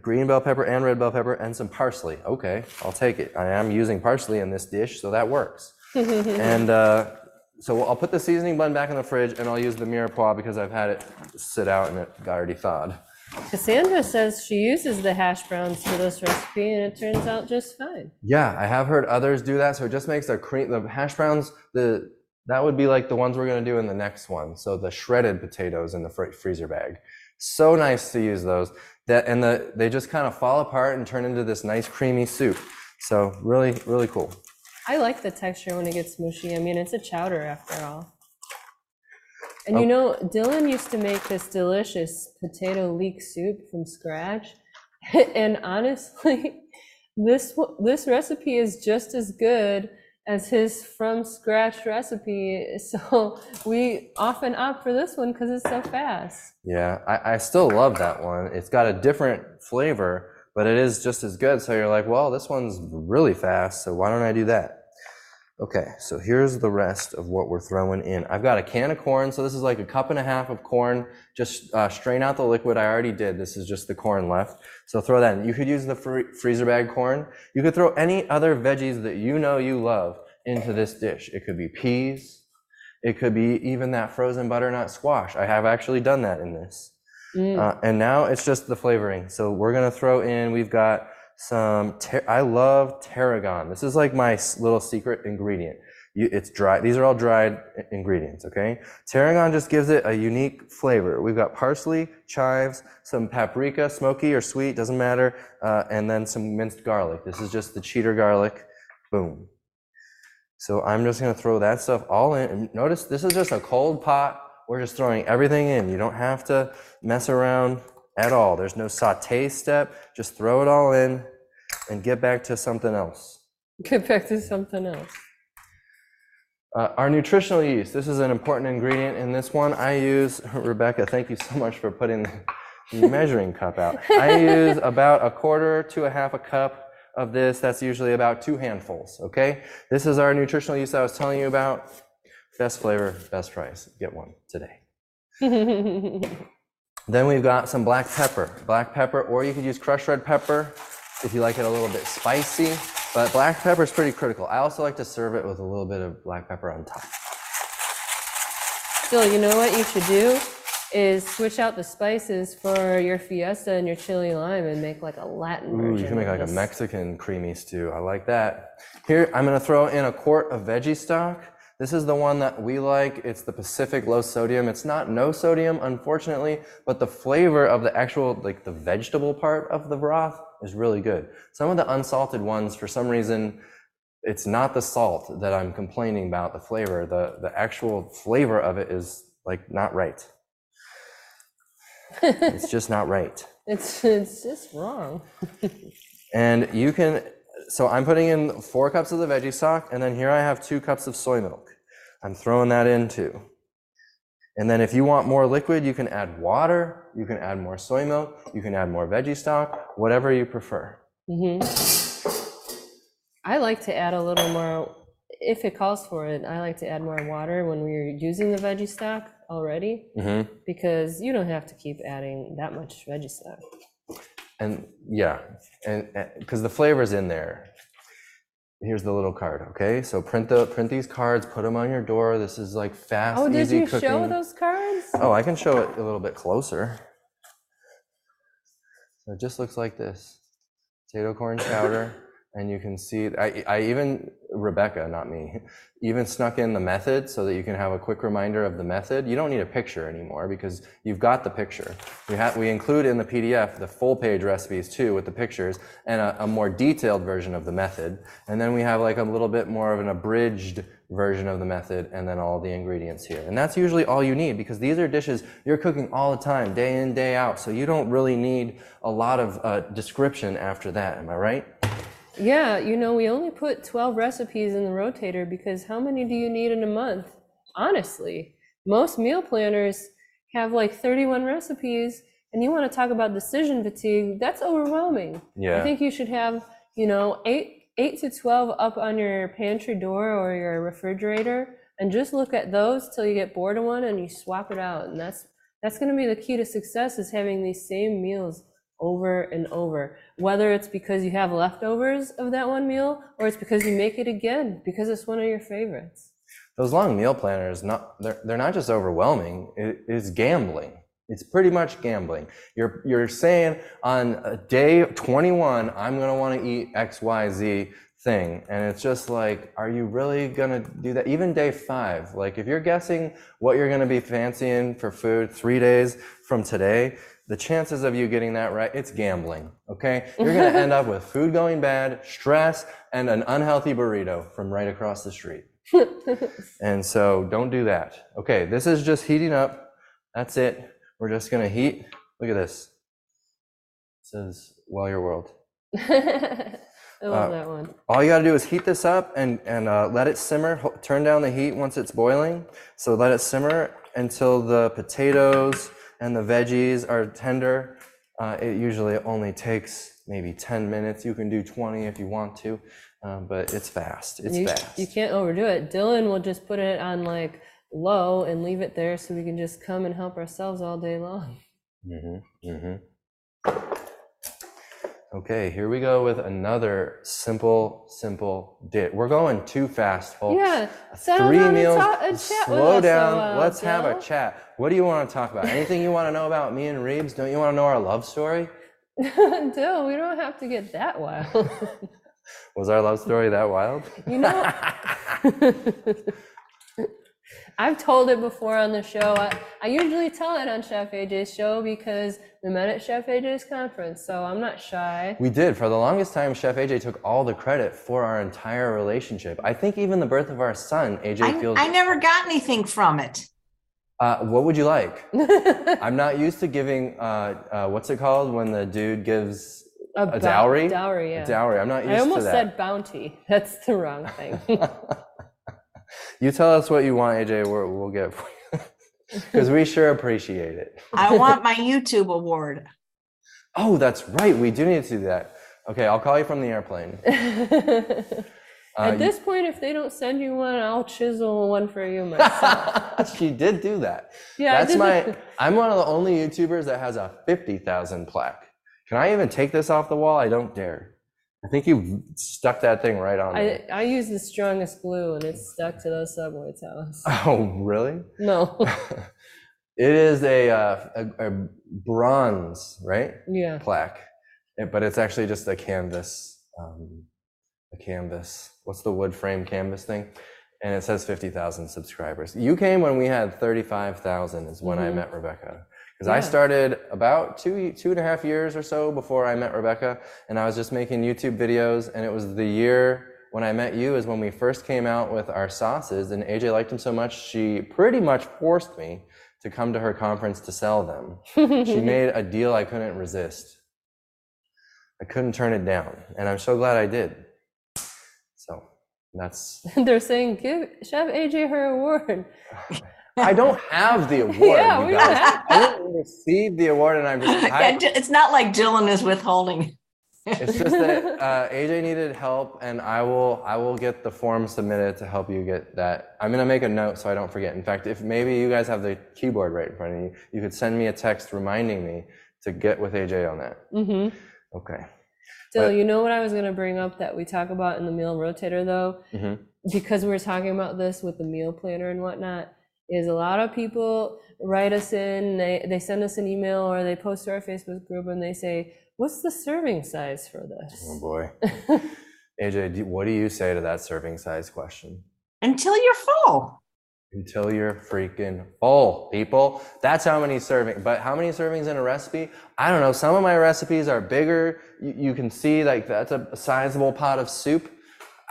green bell pepper and red bell pepper, and some parsley. Okay, I'll take it. I am using parsley in this dish, so that works. [laughs] and uh, so I'll put the seasoning bun back in the fridge, and I'll use the mirepoix because I've had it sit out and it got already thawed.
Cassandra says she uses the hash browns for this recipe and it turns out just fine.
Yeah, I have heard others do that, so it just makes the cream, the hash browns, the that would be like the ones we're gonna do in the next one. So the shredded potatoes in the fr- freezer bag. So nice to use those. That and the they just kind of fall apart and turn into this nice creamy soup. So really, really cool.
I like the texture when it gets mushy. I mean, it's a chowder after all. And
Oh.
you know, Dillon used to make this delicious potato leek soup from scratch. [laughs] and honestly, [laughs] this this recipe is just as good as his from scratch recipe. [laughs] So we often opt for this one because it's so fast.
Yeah, I, I still love that one. It's got a different flavor, but it is just as good. So you're like, well, this one's really fast, so why don't I do that? Okay, so here's the rest of what we're throwing in. I've got a can of corn, so this is like a cup and a half of corn. Just uh, strain out the liquid. I already did. This is just the corn left. So throw that in. You could use the free- freezer bag corn. You could throw any other veggies that you know you love into this dish. It could be peas. It could be even that frozen butternut squash. I have actually done that in this.
Mm.
Uh, and now it's just the flavoring. So we're gonna throw in, we've got some, ter- I love tarragon. This is like my little secret ingredient. You, it's dry, these are all dried ingredients, okay? Tarragon just gives it a unique flavor. We've got parsley, chives, some paprika, smoky or sweet, doesn't matter, uh, and then some minced garlic. This is just the cheater garlic. Boom. So I'm just gonna throw that stuff all in. And notice this is just a cold pot. We're just throwing everything in. You don't have to mess around at all. There's no saute step. Just throw it all in and get back to something else.
Get back to something else.
Uh, our nutritional yeast. This is an important ingredient in this one. I use, [laughs] Rebecca, thank you so much for putting the [laughs] measuring cup out. I use about a quarter to a half a cup of this. That's usually about two handfuls, okay? This is our nutritional yeast I was telling you about. Best flavor, best price. Get one today. [laughs] Then we've got some black pepper. Black pepper, or you could use crushed red pepper if you like it a little bit spicy. But black pepper is pretty critical. I also like to serve it with a little bit of black pepper on top.
Still, you know what you should do is switch out the spices for your fiesta and your chili lime and make like a Latin
Ooh,
version.
you can make like a. Mexican creamy stew. I like that. Here, I'm gonna throw in a quart of veggie stock. This is the one that we like. It's the Pacific low sodium. It's not no sodium, unfortunately, but the flavor of the actual, like the vegetable part of the broth is really good. Some of the unsalted ones, for some reason, it's not the salt that I'm complaining about, the flavor. The, the actual flavor of it is like not right. It's [laughs] just not right.
It's it's just wrong. [laughs]
And you can, so I'm putting in four cups of the veggie stock, and then here I have two cups of soy milk. I'm throwing that in too. And then if you want more liquid, you can add water, you can add more soy milk, you can add more veggie stock, whatever you prefer.
hmm I like to add a little more, if it calls for it, I like to add more water when we're using the veggie stock already,
Mm-hmm.
because you don't have to keep adding that much veggie stock.
And yeah, and because the flavor's in there. Here's the little card, okay? So print the print these cards, put them on your door. This is like fast,
Oh, did
easy
you
cooking.
show those cards?
Oh, I can show it a little bit closer. So it just looks like this. Potato corn chowder, and you can see, I, I even, Rebecca, not me, [laughs] even snuck in the method so that you can have a quick reminder of the method. You don't need a picture anymore because you've got the picture. We have, we include in the PDF the full page recipes too with the pictures and a, a more detailed version of the method. And then we have like a little bit more of an abridged version of the method and then all the ingredients here. And that's usually all you need because these are dishes you're cooking all the time, day in, day out. So you don't really need a lot of uh, description after that. Am I right?
Yeah, you know, we only put 12 recipes in the rotator because how many do you need in a month? Honestly, most meal planners have like 31 recipes, and you want to talk about decision fatigue, that's overwhelming.
Yeah.
I think you should have, you know, 8 8 to 12 up on your pantry door or your refrigerator and just look at those till you get bored of one and you swap it out. And that's that's going to be the key to success is having these same meals over and over whether it's because you have leftovers of that one meal or it's because you make it again because it's one of your favorites
Those long meal planners, not they're, they're not just overwhelming. It is gambling. It's pretty much gambling. You're you're saying on day 21, I'm gonna want to eat X Y Z thing, and it's just like, are you really gonna do that? Even day five, like if you're guessing what you're gonna be fancying for food three days from today, the chances of you getting that right, it's gambling. Okay, you're gonna end up with food going bad, stress, and an unhealthy burrito from right across the street. [laughs] And so don't do that. Okay, this is just heating up. That's it. We're just gonna heat. Look at this. It says Well Your World. [laughs]
i love
Uh,
that one
All you gotta do is heat this up and, and uh, let it simmer. Turn down the heat once it's boiling. So let it simmer until the potatoes and the veggies are tender. Uh, it usually only takes maybe 10 minutes. You can do 20 if you want to, um, but it's fast. It's
you,
fast.
you can't overdo it Dillon will just put it on like low and leave it there so we can just come and help ourselves all day long
Mm-hmm, mm-hmm. Okay, here we go with another simple, simple dish. We're going too fast, folks.
yeah
Three
down
meals.
and uh, chat
Slow down.
while,
Let's have a chat. What do you want to talk about? Anything you want to know about me and Reebs? Don't you want to know our love story? [laughs]
no, we don't have to get that wild. [laughs]
Was our love story that wild?
you know, [laughs] I've told it before on the show. I, I usually tell it on Chef AJ's show because we met at Chef AJ's conference, so I'm not shy.
We did. For the longest time, Chef AJ took all the credit for our entire relationship. I think even the birth of our son, AJ
I,
feels.
I never got anything from it.
Uh, what would you like? [laughs] I'm not used to giving. Uh, uh, what's it called when the dude gives a
ba-
dowry?
Dowry, yeah.
a dowry. I'm not used
I almost said bounty. [laughs] That's the wrong thing. [laughs]
you tell us what you want, AJ. We're, we'll get for you [laughs] because we sure appreciate it.
I want my YouTube award.
Oh, that's right. We do need to do that. Okay, I'll call you from the airplane. [laughs] Uh,
At this point, if they don't send you one, I'll chisel one for you myself. [laughs]
she did do that.
Yeah,
That's
did
my. I'm one of the only YouTubers that has a fifty thousand plaque. Can I even take this off the wall? I don't dare. I think you stuck that thing right on there.
I, I use the strongest glue and it's stuck to those subway towels. [laughs]
Oh, really?
No. [laughs]
It is a, uh, a, a bronze, right?
yeah.
Plaque, It- but it's actually just a canvas, um, a canvas. What's the wood frame canvas thing? And it says 50,000 subscribers. You came when we had 35,000 is when I
Mhm.
met Rebecca. Because I started about two, two and a half years or so before I met Rebecca. And I was just making YouTube videos. And it was the year when I met you is when we first came out with our sauces. And AJ liked them so much, she pretty much forced me to come to her conference to sell them. She [laughs] made a deal I couldn't resist. I couldn't turn it down. And I'm so glad I did. So that's, [laughs]
They're saying, give Chef AJ her award. [sighs] [laughs]
I don't have the [laughs] award.
Yeah,
you
we
guys.
have-
I didn't receive the award and I'm just, I,
Yeah, It's not like Dillon is withholding.
It's just that [laughs] uh, AJ needed help, and I will I will get the form submitted to help you get that. I'm gonna make a note so I don't forget. In fact, if maybe you guys have the keyboard right in front of you, you could send me a text reminding me to get with AJ on that.
Mm-hmm.
Okay.
Still,
But-
you know what I was going to bring up that we talk about in the meal rotator, though?
hmm
because we we're talking about this with the meal planner and whatnot, is a lot of people write us in, they, they send us an email or they post to our Facebook group and they say, What's the serving size for this?
Oh
this?
boy. [laughs] AJ, do, what do you say to that serving size question?
Until you're full.
Until you're freaking full, people. That's how many serving. But how many servings in a recipe? I don't know. Some of my recipes are bigger. You, you can see like that's a sizable pot of soup.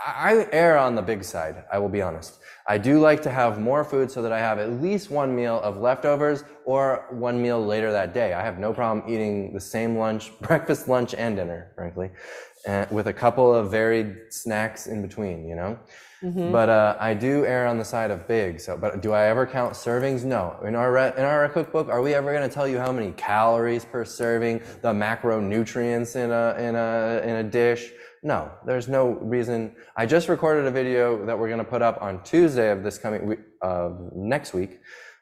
I, I err on the big side. I will be honest. I do like to have more food so that I have at least one meal of leftovers or one meal later that day. I have no problem eating the same lunch, [laughs] breakfast, lunch, and dinner, frankly, uh, with a couple of varied snacks in between. You know.
Mhm.
But uh, I do err on the side of big. So, but do I ever count servings? No. In our re- in our cookbook, are we ever going to tell you how many calories per serving, the macronutrients in a in a in a dish? No. There's no reason. I just recorded a video that we're going to put up on Tuesday of this coming week, uh, next week.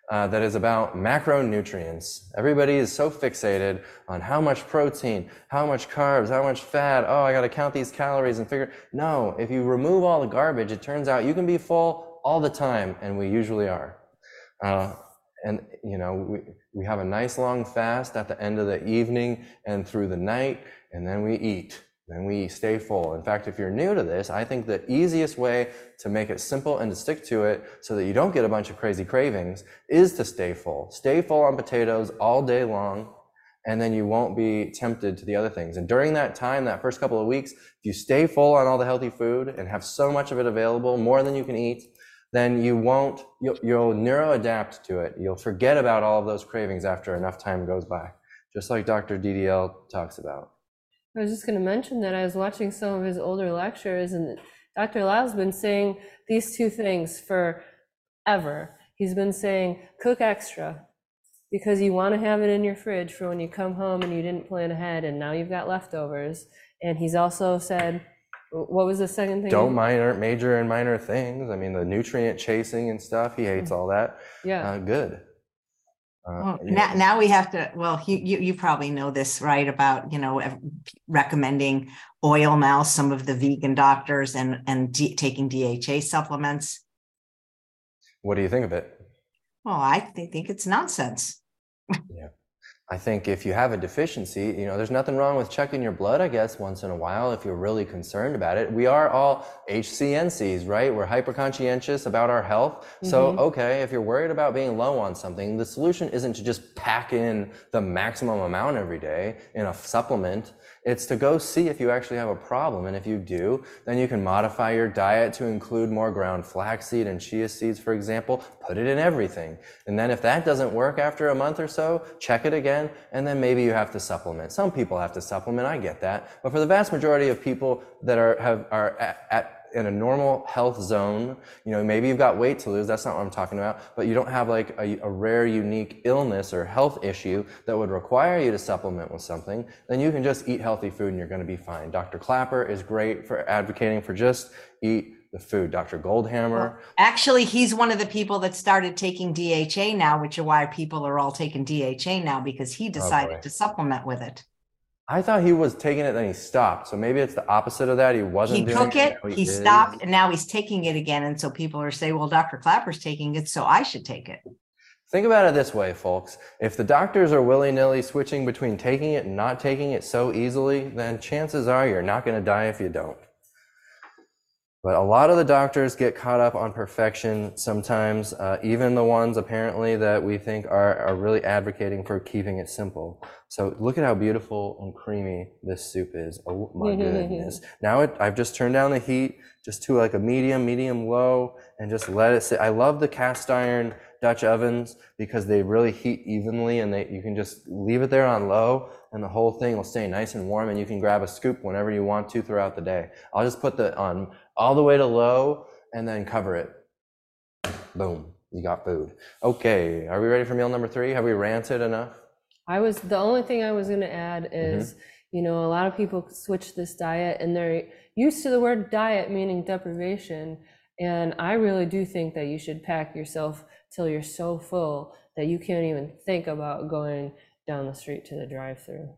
Uh, that is about macronutrients. Everybody is so fixated on how much protein, how much carbs, how much fat. Oh, I got to count these calories and figure. No, if you remove all the garbage, it turns out you can be full all the time, and we usually are. Uh, and you know, we, we have a nice long fast at the end of the evening and through the night, and then we eat. Then we stay full. In fact, if you're new to this, I think the easiest way to make it simple and to stick to it so that you don't get a bunch of crazy cravings is to stay full. Stay full on potatoes all day long, and then you won't be tempted to the other things. And during that time, that first couple of weeks, if you stay full on all the healthy food and have so much of it available, more than you can eat, then you won't, you'll, you'll neuroadapt to it. You'll forget about all of those cravings after enough time goes by, just like Dr. DDL talks about.
I was just going to mention that I was watching some of his older lectures, and Dr. Lisle's been saying these two things forever. He's been saying, cook extra because you want to have it in your fridge for when you come home and you didn't plan ahead, and now you've got leftovers. And he's also said, what was the second thing?
Don't minor, major and minor things. I mean, the nutrient chasing and stuff, he hates all that.
Yeah.
Uh, good. Uh,
Well,
yeah.
now, now we have to, well, you, you, you probably know this, right? About, you know, recommending oil now, some of the vegan doctors and, and D, taking DHA supplements.
What do you think of it?
Well, I thi- think it's nonsense.
I think if you have a deficiency, you know, there's nothing wrong with checking your blood, I guess, once in a while if you're really concerned about it. We are all HCNCs, right? We're hyper conscientious about our health. So,
Mhm.
okay, if you're worried about being low on something, the solution isn't to just pack in the maximum amount every day in a supplement. It's to go see if you actually have a problem. And if you do, then you can modify your diet to include more ground flaxseed and chia seeds, for example. Put it in everything. And then if that doesn't work after a month or so, check it again. And then maybe you have to supplement. Some people have to supplement. I get that. But for the vast majority of people that are, have, are at, at in a normal health zone, you know, maybe you've got weight to lose. That's not what I'm talking about. But you don't have like a, a rare, unique illness or health issue that would require you to supplement with something. Then you can just eat healthy food and you're going to be fine. Dr. Klaper is great for advocating for just eat the food. Dr. Goldhamer.
Actually, he's one of the people that started taking DHA now, which is why people are all taking DHA now because he oh, decided
boy.
to supplement with it.
I thought he was taking it, then he stopped. So maybe it's the opposite of that. He wasn't
He took it,
now
he
is.
stopped, and now he's taking it again. And so people are saying, well, Dr. Klaper's taking it, so I should take it.
Think about it this way, folks. If the doctors are willy nilly switching between taking it and not taking it so easily, then chances are you're not going to die if you don't. But a lot of the doctors get caught up on perfection sometimes, uh, even the ones apparently that we think are, are really advocating for keeping it simple. So look at how beautiful and creamy this soup is. Oh my [laughs] goodness. Now it, I've just turned down the heat just to like a medium, medium low, and just let it sit. I love the cast iron Dutch ovens because they really heat evenly and they, you can just leave it there on low and the whole thing will stay nice and warm and you can grab a scoop whenever you want to throughout the day. I'll just put the on all the way to low and then cover it. Boom, you got food. Okay, are we ready for meal number three? Have we ranted enough?
I was the only thing I was going to add
Mm-hmm.
is, you know, a lot of people switch this diet and they're used to the word diet meaning deprivation. And I really do think that you should pack yourself till you're so full that you can't even think about going down the street to the drive-through.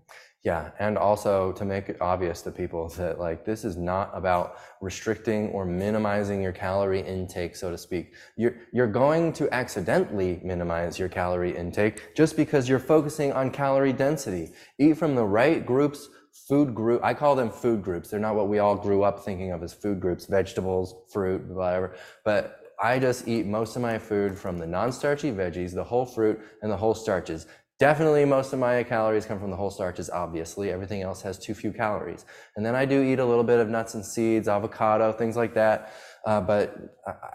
Yeah, and also to make it obvious to people [laughs] that like this is not about restricting or minimizing your calorie intake, so to speak. You're you're going to accidentally minimize your calorie intake just because you're focusing on calorie density. Eat from the right groups, food group. I call them food groups. They're not what we all grew up thinking of as food groups: vegetables, fruit, whatever. But I just eat most of my food from the non-starchy veggies, the whole fruit, and the whole starches. Definitely most of my calories come from the whole starches, obviously. Everything else has too few calories. And then I do eat a little bit of nuts and seeds, avocado, things like that. Uh, but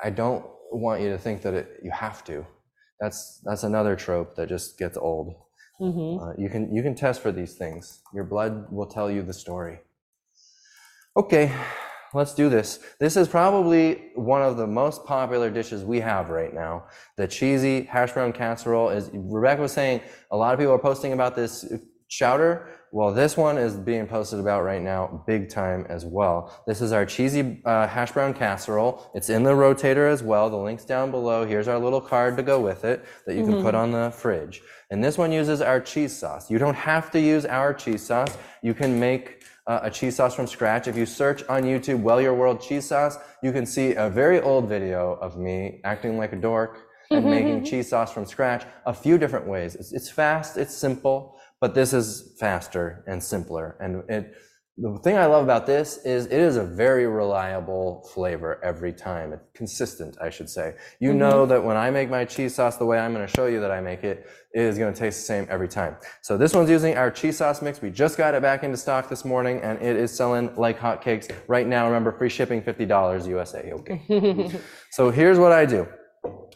I- don't want you to think that it, you have to. That's, that's another trope that just gets old.
hmm
Uh, you can you can test for these things. Your blood will tell you the story. Okay, let's do this. This is probably one of the most popular dishes we have right now. The cheesy hash brown casserole is. Rebecca was saying a lot of people are posting about this chowder. Well, this one is being posted about right now, big time as well. This is our cheesy uh, hash brown casserole. It's in the rotator as well. The link's down below. Here's our little card to go with it that you can put on the fridge. And this one uses our cheese sauce. You don't have to use our cheese sauce. You can make uh, a cheese sauce from scratch. If you search on YouTube, Well Your World cheese sauce, you can see a very old video of me acting like a dork and making cheese sauce from scratch a few different ways. It's, it's fast, it's simple, but this is faster and simpler. And it, the thing I love about this is it is a very reliable flavor every time. It's consistent, I should say. You mm-hmm. know that when I make my cheese sauce the way I'm going to show you that I make it, it is going to taste the same every time. So this one's using our cheese sauce mix. We just got it back into stock this morning and it is selling like hotcakes right now. Remember, free shipping, $50 USA. Okay. [laughs] so here's what I do.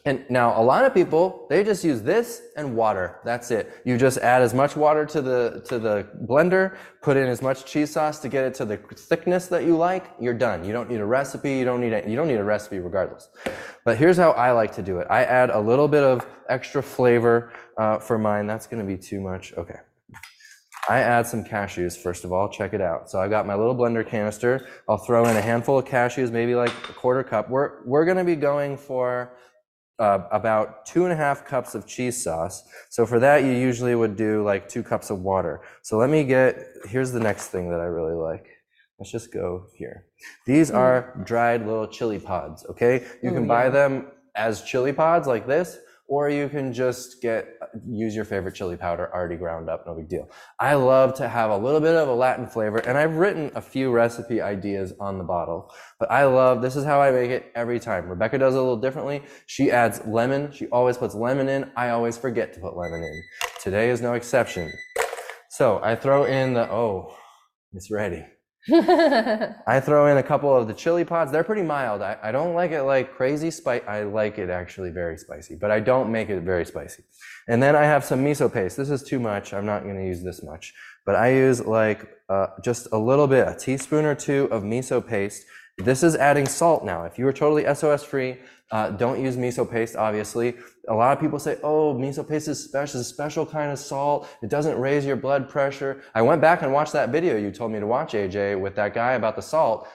And now a lot of people, they just use this and water. That's it. You just add as much water to the, to the blender, put in as much cheese sauce to get it to the thickness that you like. You're done. You don't need a recipe. You don't need a, you don't need a recipe regardless. But here's how I like to do it. I add a little bit of extra flavor, uh, for mine. That's going to be too much. Okay. I add some cashews first of all. Check it out. So I got my little blender canister. I'll throw in a handful of cashews, maybe like a quarter cup. We're we're gonna be going for uh, about two and a half cups of cheese sauce. So for that, you usually would do like two cups of water. So let me get. Here's the next thing that I really like. Let's just go here. These are dried little chili pods. Okay, you
Oh,
can buy
yeah.
them as chili pods like this, or you can just get use your favorite chili powder already ground up. No big deal. I love to have a little bit of a Latin flavor, and I've written a few recipe ideas on the bottle. But I love this is how I make it every time. Rebecca does it a little differently. She adds lemon. She always puts lemon in. I always forget to put lemon in. Today is no exception. So I throw in the oh, it's ready. [laughs] I throw in a couple of the chili pods. They're pretty mild. I, I don't like it like crazy spice. I like it actually very spicy, but I don't make it very spicy. And then I have some miso paste. This is too much. I'm not going to use this much, but I use like uh, just a little bit, a teaspoon or two of miso paste. This is adding salt now. If you are totally SOS free, uh, don't use miso paste, obviously. A lot of people say, oh, miso paste is special, it's a special kind of salt. It doesn't raise your blood pressure. I went back and watched that video you told me to watch, AJ, with that guy about the salt.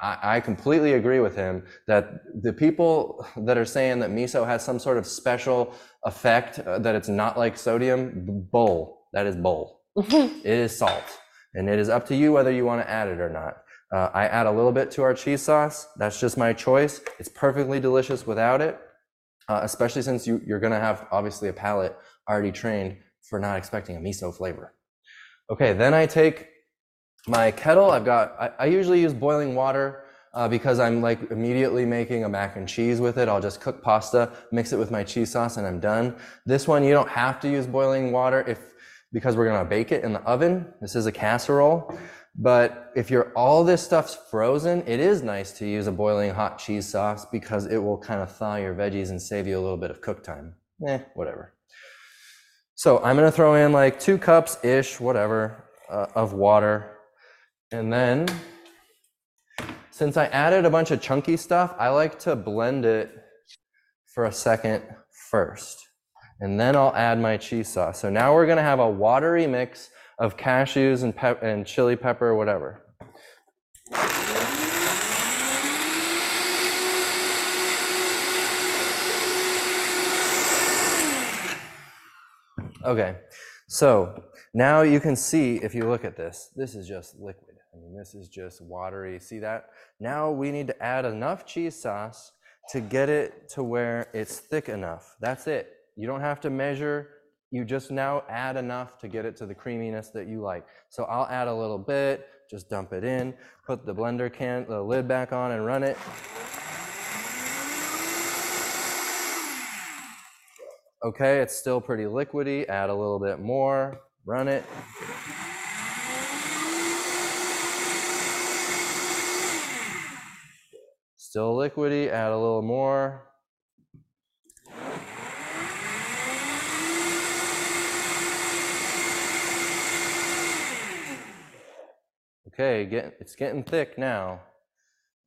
I, I completely agree with him that the people that are saying that miso has some sort of special effect, uh, that it's not like sodium, bull. That is bull. [laughs] it is salt. And it is up to you whether you want to add it or not. Uh, I add a little bit to our cheese sauce. That's just my choice. It's perfectly delicious without it, uh, especially since you, you're going to have obviously a palate already trained for not expecting a miso flavor. Okay, then I take my kettle. I've got, I, I usually use boiling water uh, because I'm like immediately making a mac and cheese with it. I'll just cook pasta, mix it with my cheese sauce, and I'm done. This one, you don't have to use boiling water if because we're gonna bake it in the oven. This is a casserole. But if you're all this stuff's frozen, it is nice to use a boiling hot cheese sauce because it will kind of thaw your veggies and save you a little bit of cook time. Eh, whatever. So I'm gonna throw in like two cups ish, whatever, uh, of water. And then since I added a bunch of chunky stuff, I like to blend it for a second first. And then I'll add my cheese sauce. So now we're gonna have a watery mix of cashews and, pep- and chili pepper, or whatever. Okay, so now you can see if you look at this, this is just liquid. I mean, this is just watery. See that? Now we need to add enough cheese sauce to get it to where it's thick enough. That's it. You don't have to measure. You just now add enough to get it to the creaminess that you like. So I'll add a little bit, just dump it in, put the blender can, the lid back on and run it. Okay, it's still pretty liquidy. Add a little bit more, run it. Still liquidy, add a little more. Okay, get, it's getting thick now.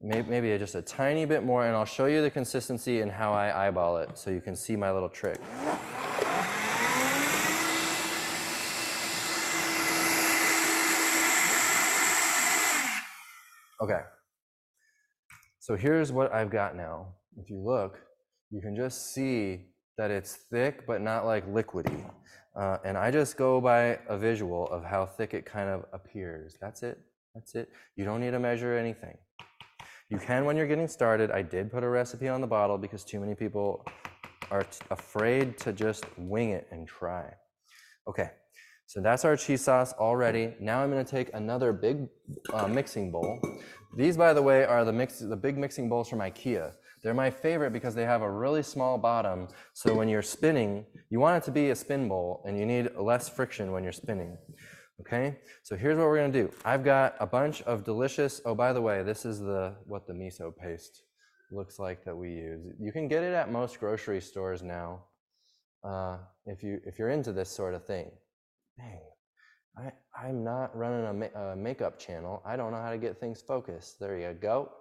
Maybe, maybe just a tiny bit more, and I'll show you the consistency and how I eyeball it so you can see my little trick. Okay. So here's what I've got now. If you look, you can just see that it's thick, but not like liquidy. Uh, and I just go by a visual of how thick it kind of appears. That's it. That's it. You don't need to measure anything. You can when you're getting started. I did put a recipe on the bottle because too many people are t- afraid to just wing it and try. Okay, so that's our cheese sauce already. Now I'm going to take another big uh, mixing bowl. These, by the way, are the mix the big mixing bowls from IKEA. They're my favorite because they have a really small bottom. So when you're spinning, you want it to be a spin bowl, and you need less friction when you're spinning. Okay, so here's what we're gonna do. I've got a bunch of delicious. Oh, by the way, this is the what the miso paste looks like that we use. You can get it at most grocery stores now. Uh, if you if you're into this sort of thing. Dang, I I'm not running a, ma- a makeup channel. I don't know how to get things focused. There you go.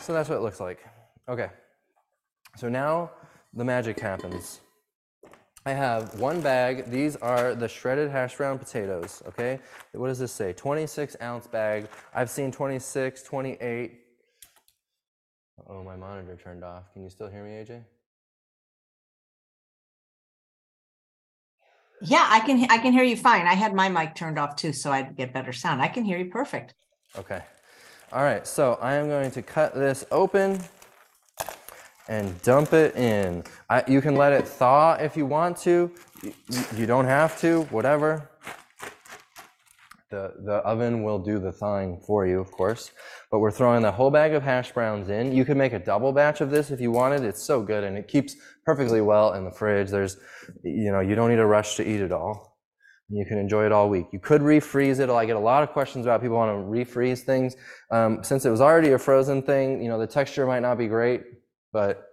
So that's what it looks like. Okay. So now the magic happens. I have one bag. These are the shredded hash brown potatoes, okay? What does this say? 26 ounce bag. I've seen 26, 28. Oh, my monitor turned off. Can you still hear me, AJ?
Yeah, I can I can hear you fine. I had my mic turned off too, so I'd get better sound. I can hear you perfect.
Okay. All right, so I am going to cut this open and dump it in. I, you can let it thaw if you want to. You, you don't have to, whatever. The, the oven will do the thawing for you, of course. But we're throwing the whole bag of hash browns in. You can make a double batch of this if you wanted. It's so good and it keeps perfectly well in the fridge. There's, you know, you don't need a rush to eat it all. You can enjoy it all week. You could refreeze it. I get a lot of questions about people want to refreeze things. Um, since it was already a frozen thing, you know, the texture might not be great, but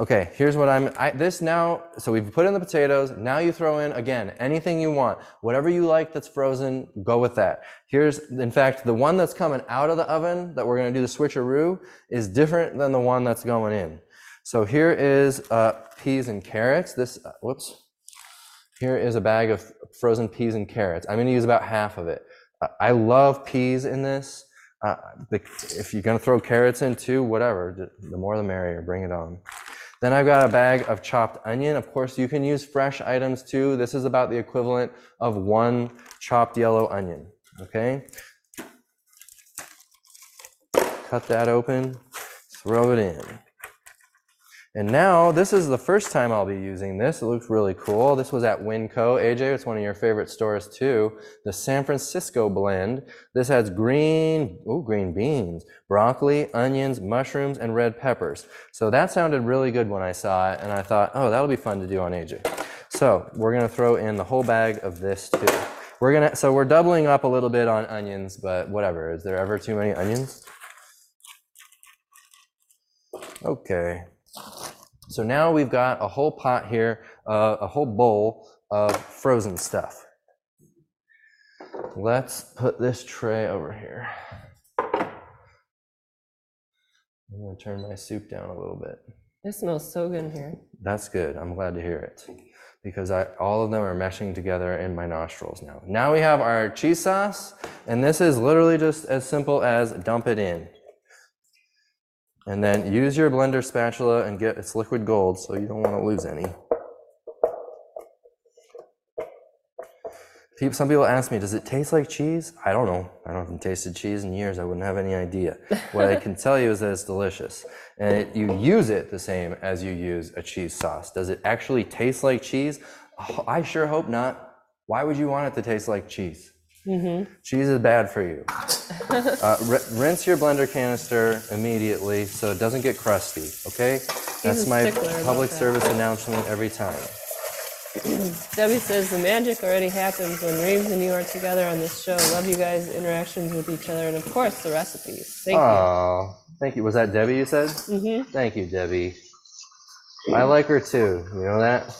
okay, here's what I'm, I, this now, so we've put in the potatoes. Now you throw in, again, anything you want. Whatever you like that's frozen, go with that. Here's, in fact, the one that's coming out of the oven that we're going to do the switcheroo is different than the one that's going in. So here is uh, peas and carrots. This, uh, whoops. Here is a bag of frozen peas and carrots. I'm going to use about half of it. I love peas in this. Uh, the, if you're gonna throw carrots in too, whatever, the more the merrier, bring it on. Then I've got a bag of chopped onion. Of course, you can use fresh items too. This is about the equivalent of one chopped yellow onion, okay? Cut that open, throw it in. And now this is the first time I'll be using this. It looks really cool. This was at WinCo. AJ, it's one of your favorite stores too. The San Francisco blend. This has green, oh, green beans, broccoli, onions, mushrooms, and red peppers. So that sounded really good when I saw it. And I thought, oh, that'll be fun to do on AJ. So we're to throw in the whole bag of this too. We're to, so we're doubling up a little bit on onions, but whatever. Is there ever too many onions? Okay. So now we've got a whole pot here, uh, a whole bowl of frozen stuff. Let's put this tray over here. I'm gonna turn my soup down a little bit.
It smells so good in here.
That's good. I'm glad to hear it because I, all of them are meshing together in my nostrils now. Now we have our cheese sauce, and this is literally just as simple as dump it in. And then use your blender spatula and get its liquid gold so you don't want to lose any. People, some people ask me, does it taste like cheese? I don't know. I haven't tasted cheese in years. I wouldn't have any idea. [laughs] what I can tell you is that it's delicious. And it, you use it the same as you use a cheese sauce. Does it actually taste like cheese? Oh, I sure hope not. Why would you want it to taste like cheese? Mm-hmm. Cheese is bad for you. [laughs] uh, r- rinse your blender canister immediately so it doesn't get crusty, okay? That's my public service announcement every time. [clears throat]
Debbie says the magic already happens when Reebs and you are together on this show. Love you guys' interactions with each other and, of course, the recipes. Thank
you. thank you. Was that Debbie you said?
Mm-hmm.
Thank you, Debbie. I like her too. You know that?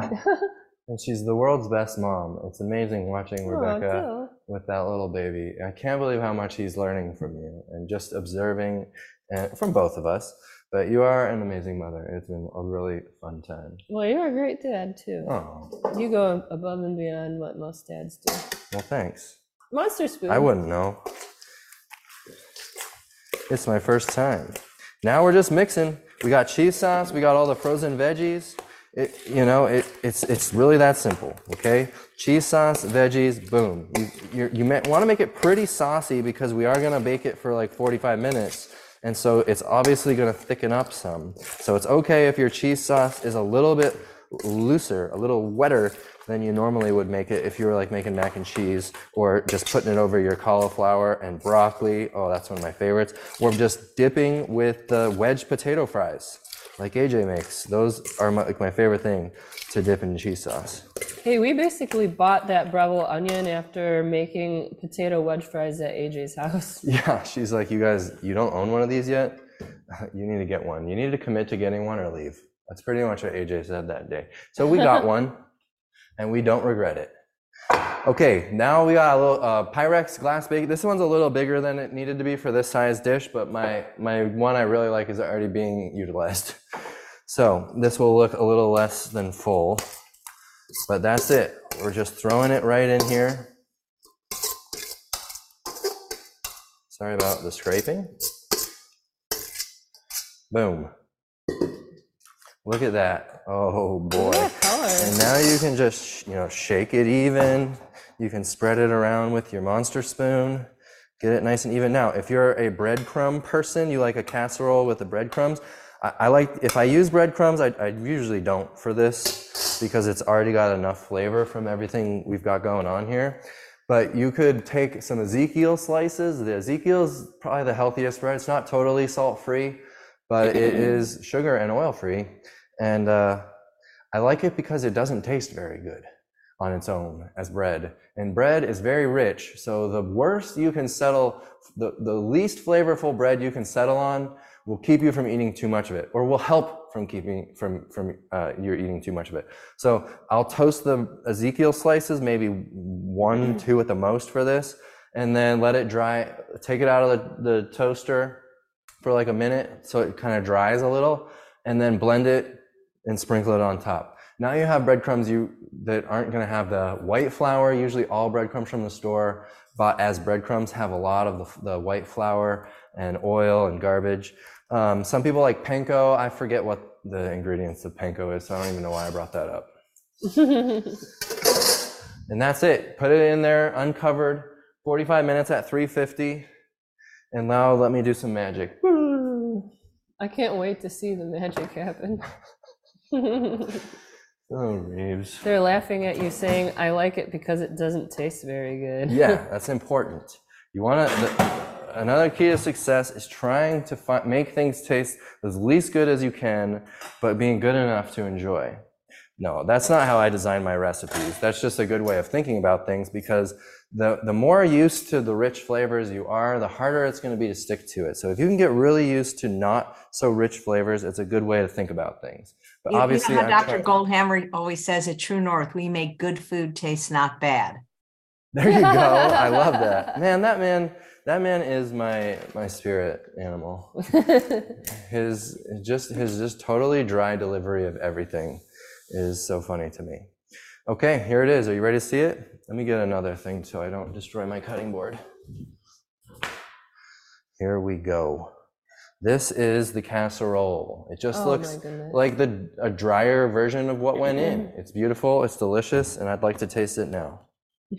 [laughs] And she's the world's best mom. It's amazing watching Rebecca with that little baby. I can't believe how much he's learning from you and just observing and from both of us. But you are an amazing mother. It's been a really fun time.
Well, you're a great dad too.
Oh,
You go above and beyond what most dads do.
well, thanks.
Monster spoon.
I wouldn't know. It's my first time. Now we're just mixing. We got cheese sauce, we got all the frozen veggies. It, you know, it, it's, it's really that simple, okay? Cheese sauce, veggies, boom. You, you, want to make it pretty saucy because we are going to bake it for like 45 minutes. And so it's obviously going to thicken up some. So it's okay if your cheese sauce is a little bit looser, a little wetter than you normally would make it if you were like making mac and cheese or just putting it over your cauliflower and broccoli. Oh, that's one of my favorites. Or just dipping with the wedge potato fries like AJ makes. Those are my, like my favorite thing to dip in cheese sauce.
Hey, we basically bought that Breville oven after making potato wedge fries at AJ's house. [laughs]
Yeah, she's like, you guys, you don't own one of these yet? [laughs] You need to get one. You need to commit to getting one or leave. That's pretty much what AJ said that day. So we got [laughs] one, and we don't regret it. Okay, now we got a little uh, Pyrex glass bake. This one's a little bigger than it needed to be for this size dish, but my, my one I really like is already being utilized. [laughs] So this will look a little less than full, but that's it. We're just throwing it right in here. Sorry about the scraping. Boom. Look at that. Oh boy. And now you can just, you know, shake it even. You can spread it around with your monster spoon. Get it nice and even. Now, if you're a breadcrumb person, you like a casserole with the breadcrumbs. I, I like, if I use breadcrumbs, I, I usually don't for this because it's already got enough flavor from everything we've got going on here. But you could take some Ezekiel slices. The Ezekiel is probably the healthiest bread. It's not totally salt free, but it [clears throat] is sugar and oil free. And uh, I like it because it doesn't taste very good on its own as bread. And bread is very rich. So the worst you can settle, the, the least flavorful bread you can settle on will keep you from eating too much of it or will help from keeping from from uh, you're eating too much of it so i'll toast the ezekiel slices maybe one mm. two at the most for this and then let it dry take it out of the, the toaster for like a minute so it kind of dries a little and then blend it and sprinkle it on top. Now you have breadcrumbs you that aren't going to have the white flour. Usually, all breadcrumbs from the store bought as breadcrumbs have a lot of the, the white flour and oil and garbage. Um, some people like panko. I forget what the ingredients of panko is, so I don't even know why I brought that up. [laughs] and that's it. Put it in there, uncovered, 45 minutes at 350. And now let me do some magic.
I can't wait to see the magic happen. [laughs] [laughs]
oh, Reebs.
They're laughing at you saying, I like it because it doesn't taste very good.
yeah, [laughs] that's important. You want to another key to success is trying to fi- make things taste as least good as you can, but being good enough to enjoy. No, that's not how I design my recipes. That's just a good way of thinking about things because the, the more used to the rich flavors you are, the harder it's going to be to stick to it. So if you can get really used to not so rich flavors, it's a good way to think about things.
But you, obviously, you know how Dr. Goldhamer always says at True North, we make good food taste not bad.
There you go. [laughs] I love that. Man, that man, that man is my my spirit animal. [laughs] his just his just totally dry delivery of everything is so funny to me. Okay, here it is. Are you ready to see it? Let me get another thing so I don't destroy my cutting board. Here we go. This is the casserole. It just oh looks like the a drier version of what went in. [laughs] It's beautiful, it's delicious, and I'd like to taste it now.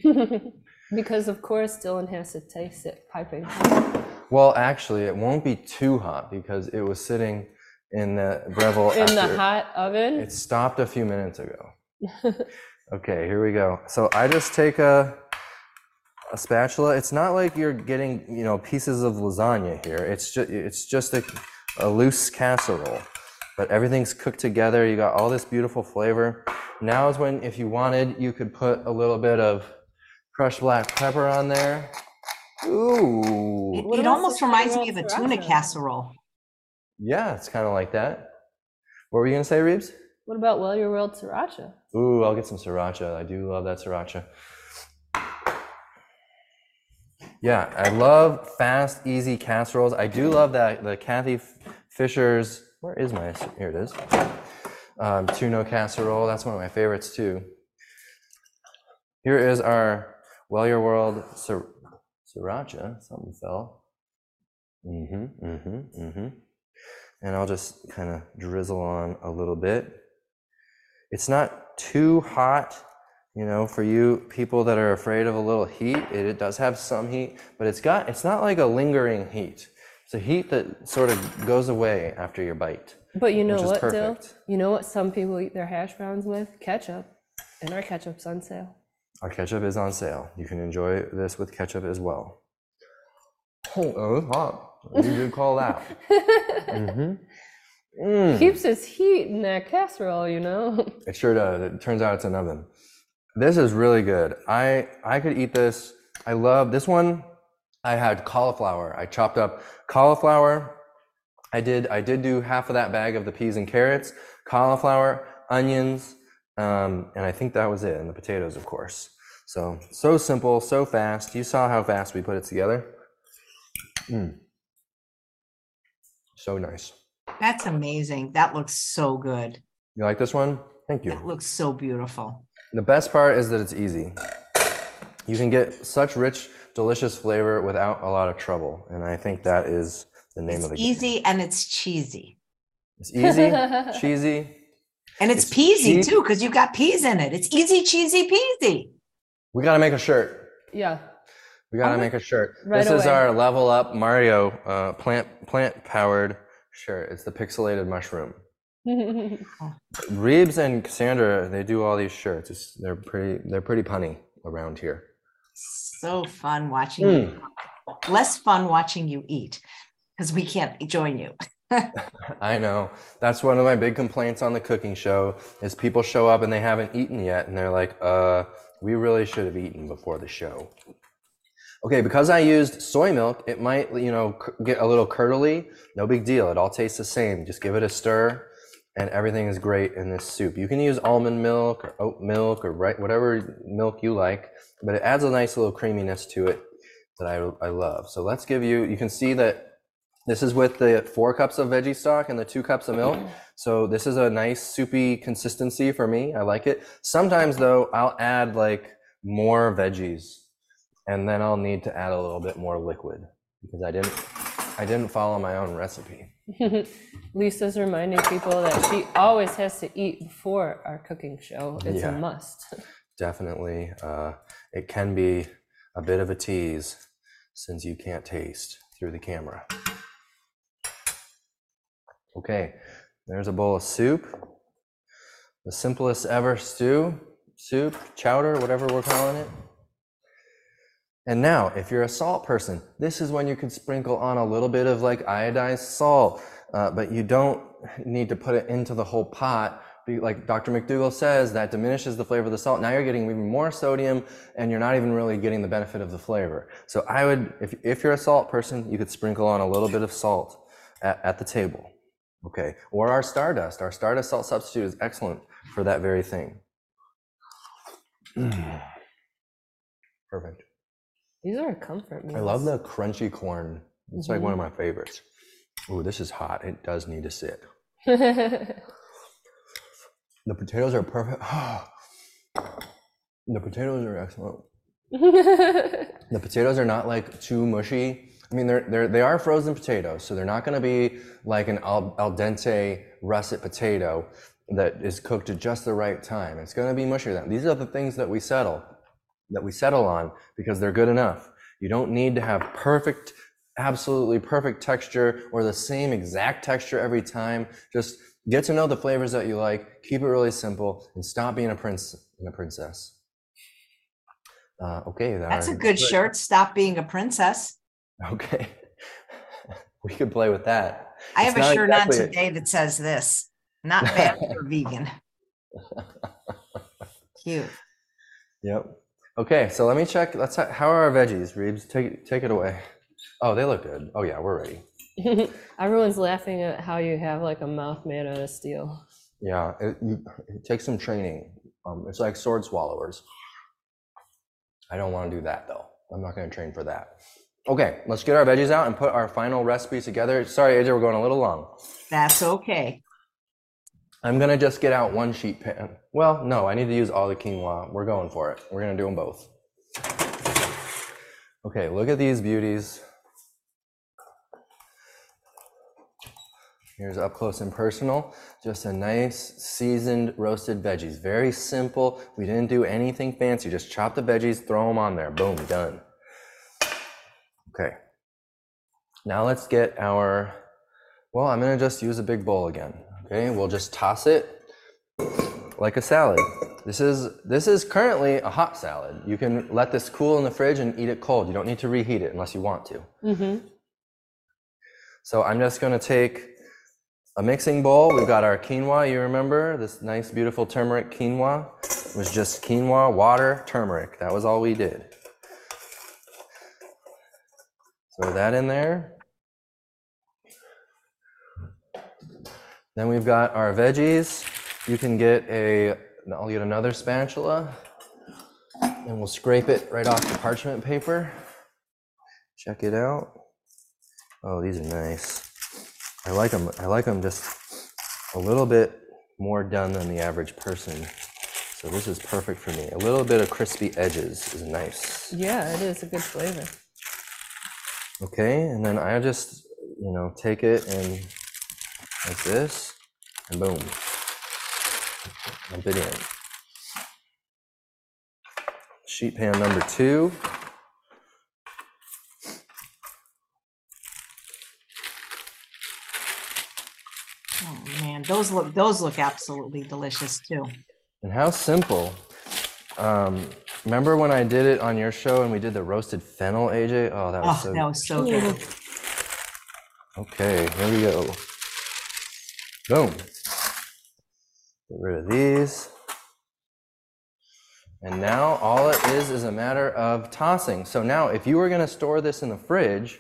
[laughs]
Because of course Dillon has to taste it piping
hot. Well, actually, it won't be too hot because it was sitting in the Breville.
In the hot oven?
It stopped a few minutes ago. [laughs] okay, here we go. So I just take a a spatula. It's not like you're getting, you know, pieces of lasagna here. It's just it's just a, a loose casserole. But everything's cooked together. You got all this beautiful flavor. Now is when if you wanted, you could put a little bit of crushed black pepper on there. Ooh.
It, it almost reminds me of a tuna casserole.
Yeah, it's kind of like that. What were you going to say, Reebs?
What about Well Your World sriracha?
Ooh, I'll get some sriracha. I do love that sriracha. Yeah, I love fast, easy casseroles. I do love that the Cathy Fisher's. Where is my? Here it is. Um, tuna casserole. That's one of my favorites too. Here is our well, your world, sriracha, something fell. Mm-hmm, mm-hmm, mm-hmm. And I'll just kind of drizzle on a little bit. It's not too hot, you know, for you people that are afraid of a little heat. It, it does have some heat, but it's got, it's not like a lingering heat. It's a heat that sort of goes away after your bite.
But you know what, Dill? You know what some people eat their hash browns with? Ketchup. And our ketchup's on sale.
Our ketchup is on sale. You can enjoy this with ketchup as well. Oh, it's hot. You did call that. [laughs]
mm-hmm. Mm. Keeps its heat in that casserole, you know. [laughs]
It sure does. It turns out it's an oven. This is really good. I I could eat this. I love this one. I had cauliflower. I chopped up cauliflower. I did I did do half of that bag of the peas and carrots, cauliflower, onions, um, and I think that was it, and the potatoes, of course. So, so simple, so fast. You saw how fast we put it together. Mm. So nice.
That's amazing. That looks so good.
You like this one? Thank you.
It looks so beautiful.
The best part is that it's easy. You can get such rich, delicious flavor without a lot of trouble. And I think that is the name
it's
of the
easy game. and it's cheesy.
It's easy, [laughs] cheesy,
and it's, it's peasy cheap. too, because you've got peas in it. It's easy, cheesy, peasy.
We got to make a shirt.
Yeah.
We got to make a shirt. Right this away. is our level up Mario uh, plant plant powered shirt. It's the pixelated mushroom. [laughs] Reebs and Cassandra, they do all these shirts. It's, they're pretty they're pretty punny around here.
So fun watching mm. you. Less fun watching you eat because we can't join you. [laughs]
I know. That's one of my big complaints on the cooking show is people show up and they haven't eaten yet and they're like, uh, we really should have eaten before the show. Okay, because I used soy milk, it might, you know, get a little curdly. No big deal. It all tastes the same. Just give it a stir and everything is great in this soup. You can use almond milk or oat milk or whatever milk you like, but it adds a nice little creaminess to it that I, I love. So let's give you, you can see that This is with the four cups of veggie stock and the two cups of milk. So this is a nice soupy consistency for me. I like it. Sometimes though, I'll add like more veggies and then I'll need to add a little bit more liquid because I didn't I didn't follow my own recipe. [laughs]
Lisa's reminding people that she always has to eat before our cooking show. It's
Yeah.
a must.
Definitely, uh, it can be a bit of a tease since you can't taste through the camera. Okay, there's a bowl of soup. The simplest ever stew, soup, chowder, whatever we're calling it. And now, if you're a salt person, this is when you can sprinkle on a little bit of like iodized salt, uh, but you don't need to put it into the whole pot. Like Dr. McDougall says, that diminishes the flavor of the salt. Now you're getting even more sodium, and you're not even really getting the benefit of the flavor. So I would, if, if you're a salt person, you could sprinkle on a little bit of salt at, at the table. Okay, or our Stardust. Our Stardust salt substitute is excellent for that very thing. [clears throat] Perfect.
These are a comfort meals.
I love the crunchy corn. It's like one of mm-hmm. my favorites. Ooh, this is hot. It does need to sit.
the. [laughs]
The potatoes are perfect. [sighs] the potatoes are excellent. [laughs] The potatoes are not like too mushy. I mean, they're, they're, they are frozen potatoes, so they're not going to be like an al, al dente russet potato that is cooked at just the right time. It's going to be mushier than these are the things that we settle, that we settle on because they're good enough. You don't need to have perfect, absolutely perfect texture or the same exact texture every time. Just get to know the flavors that you like, keep it really simple, and stop being a prince and a princess. Uh, okay, that
That's a good shirt. Stop being a princess.
Okay. [laughs] we could play with that.
I
It's
have a shirt on
exactly a-
today that says this. Not bad for vegan. [laughs] Cute.
Yep. Okay, so let me check. Let's how are our veggies, Reebs? Take take it away. Oh, they look good. Oh yeah, we're ready. [laughs]
Everyone's laughing at how you have like a mouth made out of steel.
Yeah, it, it takes some training. Um, it's like sword swallowers. I don't want to do that though. I'm not going to train for that. Okay, let's get our veggies out and put our final recipe together. Sorry, AJ, we're going a little long.
That's okay.
I'm gonna just get out one sheet pan. Well, no, I need to use all the quinoa. We're going for it. We're gonna do them both. Okay, look at these beauties. Here's up close and personal. Just a nice seasoned roasted veggies. Very simple. We didn't do anything fancy. Just chop the veggies, throw them on there. Boom, done. Okay. Now let's get our, well, I'm gonna just use a big bowl again. Okay, we'll just toss it like a salad. This is this is currently a hot salad. You can let this cool in the fridge and eat it cold. You don't need to reheat it unless you want to.
hmm
So I'm just going to take a mixing bowl. We've got our quinoa. You remember this nice, beautiful turmeric quinoa? It was just quinoa, water, turmeric. That was all we did. Throw that in there. Then we've got our veggies. You can get a, I'll get another spatula and we'll scrape it right off the parchment paper. Check it out. Oh, these are nice. I like them. I like them just a little bit more done than the average person. So this is perfect for me. A little bit of crispy edges is nice.
Yeah, it is a good flavor.
Okay, and then I just, you know, take it and like this, and boom, dump it in. Sheet pan number two.
Oh man, those look those look absolutely delicious too.
And how simple. Um, remember when I did it on your show and we did the roasted fennel, AJ? Oh, that was
Oh,
so
that was so good.
Okay, here we go. Boom. Get rid of these. And now all it is is a matter of tossing. So now if you were going to store this in the fridge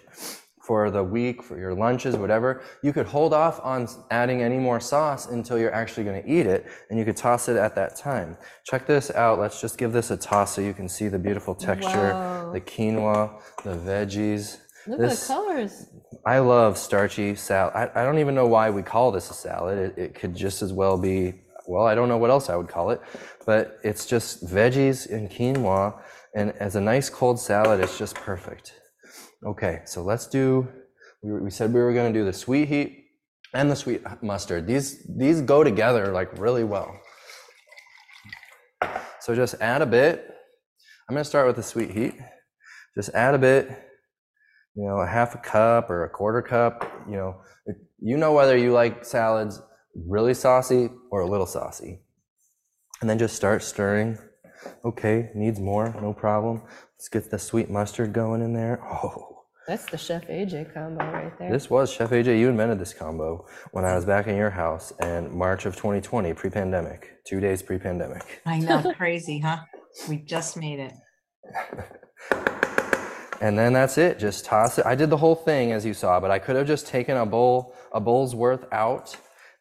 for the week, for your lunches, whatever, you could hold off on adding any more sauce until you're actually going to eat it and you could toss it at that time. Check this out. Let's just give this a toss so you can see the beautiful texture,
Wow.
the quinoa, the veggies.
Look
This-
at the colors.
I love starchy salad. I, I don't even know why we call this a salad. It, it could just as well be, well, I don't know what else I would call it, but it's just veggies and quinoa. And as a nice cold salad, it's just perfect. Okay, so let's do, we, we said we were going to do the sweet heat and the sweet mustard. These, these go together like really well. So just add a bit. I'm going to start with the sweet heat. Just add a bit you know, a half a cup or a quarter cup. You know, it- you know whether you like salads really saucy or a little saucy. And then just start stirring. Okay, needs more, no problem. Let's get the sweet mustard going in there. [laughs] Oh,
That's the Chef AJ combo right there.
this was Chef AJ. You invented this combo when I was back in your house in March of 2020, pre-pandemic, two days pre-pandemic.
I know, [laughs] crazy, huh? We just made it. [laughs]
And then that's it. Just toss it. I did the whole thing as you saw, but I could have just taken a bowl, a bowl's worth out,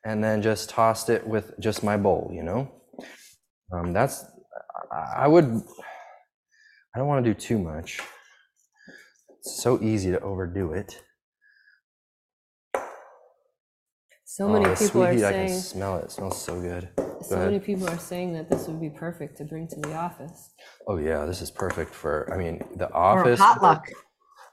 and then just tossed it with just my bowl. You know, um, that's. I- would. I don't want to do too much. It's so easy to overdo it.
So oh, many
oh, the
people
sweet
are
heat, I can
saying.
smell it. It smells so good.
So
ahead.
many people are saying that this would be perfect to bring to the office.
Oh yeah, this is perfect for. I mean, the office
Or a
office
potluck.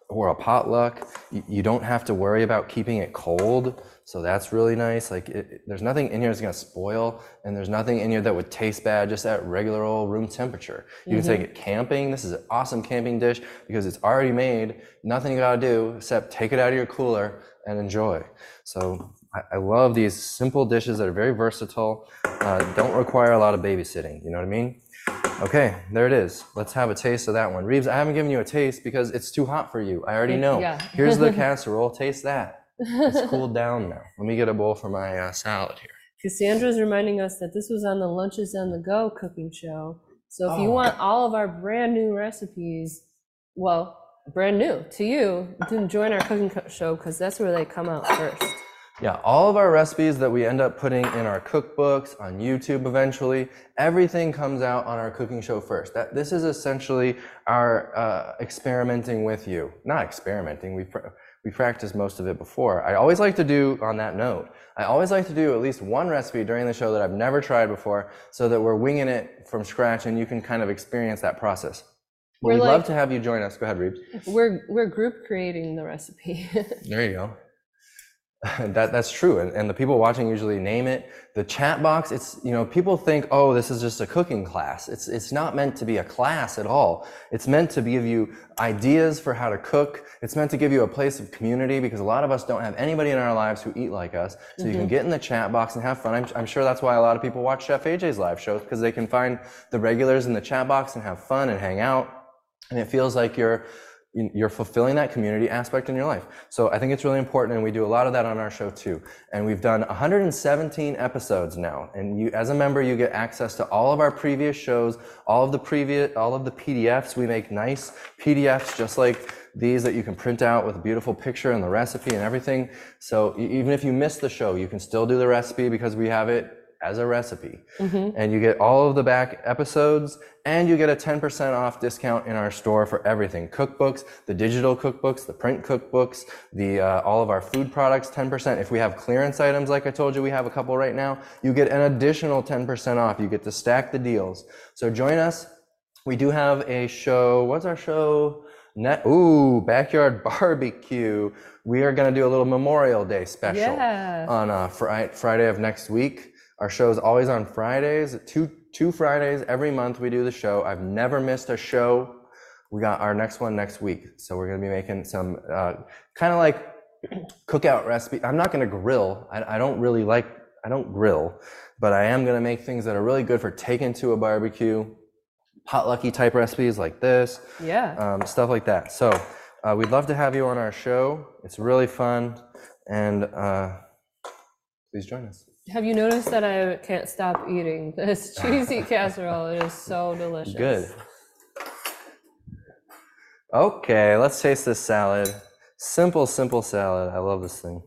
or a potluck. You, you don't have to worry about keeping it cold, so that's really nice. Like, it, it- there's nothing in here that's gonna spoil, and there's nothing in here that would taste bad just at regular old room temperature. You can mm-hmm. take it camping. This is an awesome camping dish because it's already made. Nothing you gotta do except take it out of your cooler and enjoy. So I, I love these simple dishes that are very versatile. Uh, don't require a lot of babysitting. You know what I mean? Okay, there it is. Let's have a taste of that one. Reebs, I haven't given you a taste because it's too hot for you. I already know.
Yeah.
Here's the [laughs] casserole. Taste that. It's cooled [laughs] down now. Let me get a bowl for my uh, salad here.
Cassandra's reminding us that this was on the Lunches on the Go cooking show. So if you
Oh.
want all of our brand new recipes, well, brand new to you, then join our cooking co- show because that's where they come out first.
Yeah, all of our recipes that we end up putting in our cookbooks on YouTube eventually, everything comes out on our cooking show first. That this is essentially our uh, experimenting with you. Not experimenting. We pr- we practiced most of it before. I always like to do on that note. I always like to do at least one recipe during the show that I've never tried before, so that we're winging it from scratch and you can kind of experience that process. We'd love to have you join us. Go ahead, Reebs.
We're we're group creating the recipe. [laughs]
There you go. [laughs] that that's true, and, and the people watching usually name it. The chat box, it's you know people think, oh, this is just a cooking class. It's it's not meant to be a class at all. It's meant to give you ideas for how to cook. It's meant to give you a place of community because a lot of us don't have anybody in our lives who eat like us. So you can mm-hmm. get in the chat box and have fun. I'm, I'm sure that's why a lot of people watch Chef AJ's live shows because they can find the regulars in the chat box and have fun and hang out and it feels like you're you- you're fulfilling that community aspect in your life. So I think it's really important, and we do a lot of that on our show too. And we've done 117 episodes now, and you, as a member, you get access to all of our previous shows, all of the previous, all of the PDFs. We make nice PDFs just like these that you can print out with a beautiful picture and the recipe and everything. So even if you miss the show, you can still do the recipe because we have it as a recipe. And you get all of the back episodes and you get a 10% off discount in our store for everything. Cookbooks, the digital cookbooks, the print cookbooks, the uh, all of our food products 10%. If we have clearance items like I told you we have a couple right now, you get an additional 10% off. You get to stack the deals. So join us. We do have a show. What's our show? Net, ooh, backyard [laughs] barbecue. We are going to do a little Memorial Day special
Yeah.
on uh, Fri- Friday of next week. Our show is always on Fridays. Two two Fridays every month we do the show. I've never missed a show. We got our next one next week, so we're gonna be making some uh, kind of like [clears throat] cookout recipe. I'm not gonna grill. I, I don't really like. I don't grill, but I am gonna make things that are really good for taking to a barbecue. Potlucky type recipes like this
yeah.
um, stuff like that. So uh, we'd love to have you on our show. It's really fun, and uh, please join us.
Have you noticed that I can't stop eating [laughs] this cheesy casserole? It is so delicious.
Good. Okay, let's taste this salad. Simple, simple salad. I love this thing.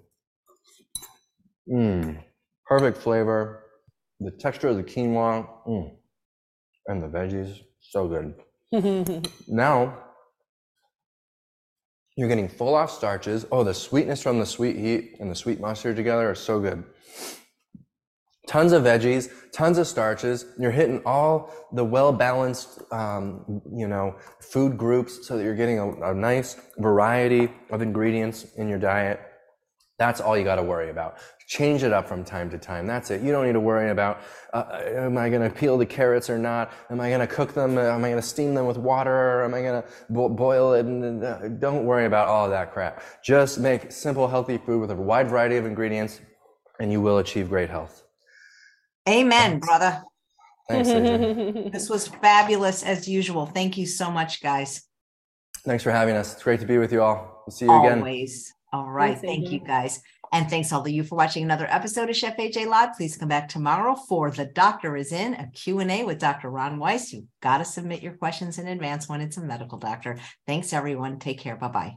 Mmm, perfect flavor. The texture of the quinoa, mm. and the veggies, so good. [laughs] Now, You're getting full off starches. Oh, the sweetness from the sweet heat and the sweet mustard together are so good. Tons of veggies, tons of starches. You're hitting all the well balanced, um, you know, food groups so that you're getting a, a nice variety of ingredients in your diet. That's all you got to worry about. Change it up from time to time. That's it. You don't need to worry about, uh, am I going to peel the carrots or not? Am I going to cook them? Am I going to steam them with water? Or am I going to bo- boil it? Uh, don't worry about all of that crap. Just make simple, healthy food with a wide variety of ingredients, and you will achieve great health.
Amen, brother.
Thanks, [laughs]
This was fabulous as usual. Thank you so much, guys.
Thanks for having us. It's great to be with you all. We'll see you again.
Always. All right.
Thanks,
Thank you, guys. And thanks all of you for watching another episode of Chef AJ Live. Please come back tomorrow for The Doctor is In, a Q&A with Dr. Ron Weiss. You've got to submit your questions in advance when it's a medical doctor. Thanks, everyone. Take care. Bye-bye.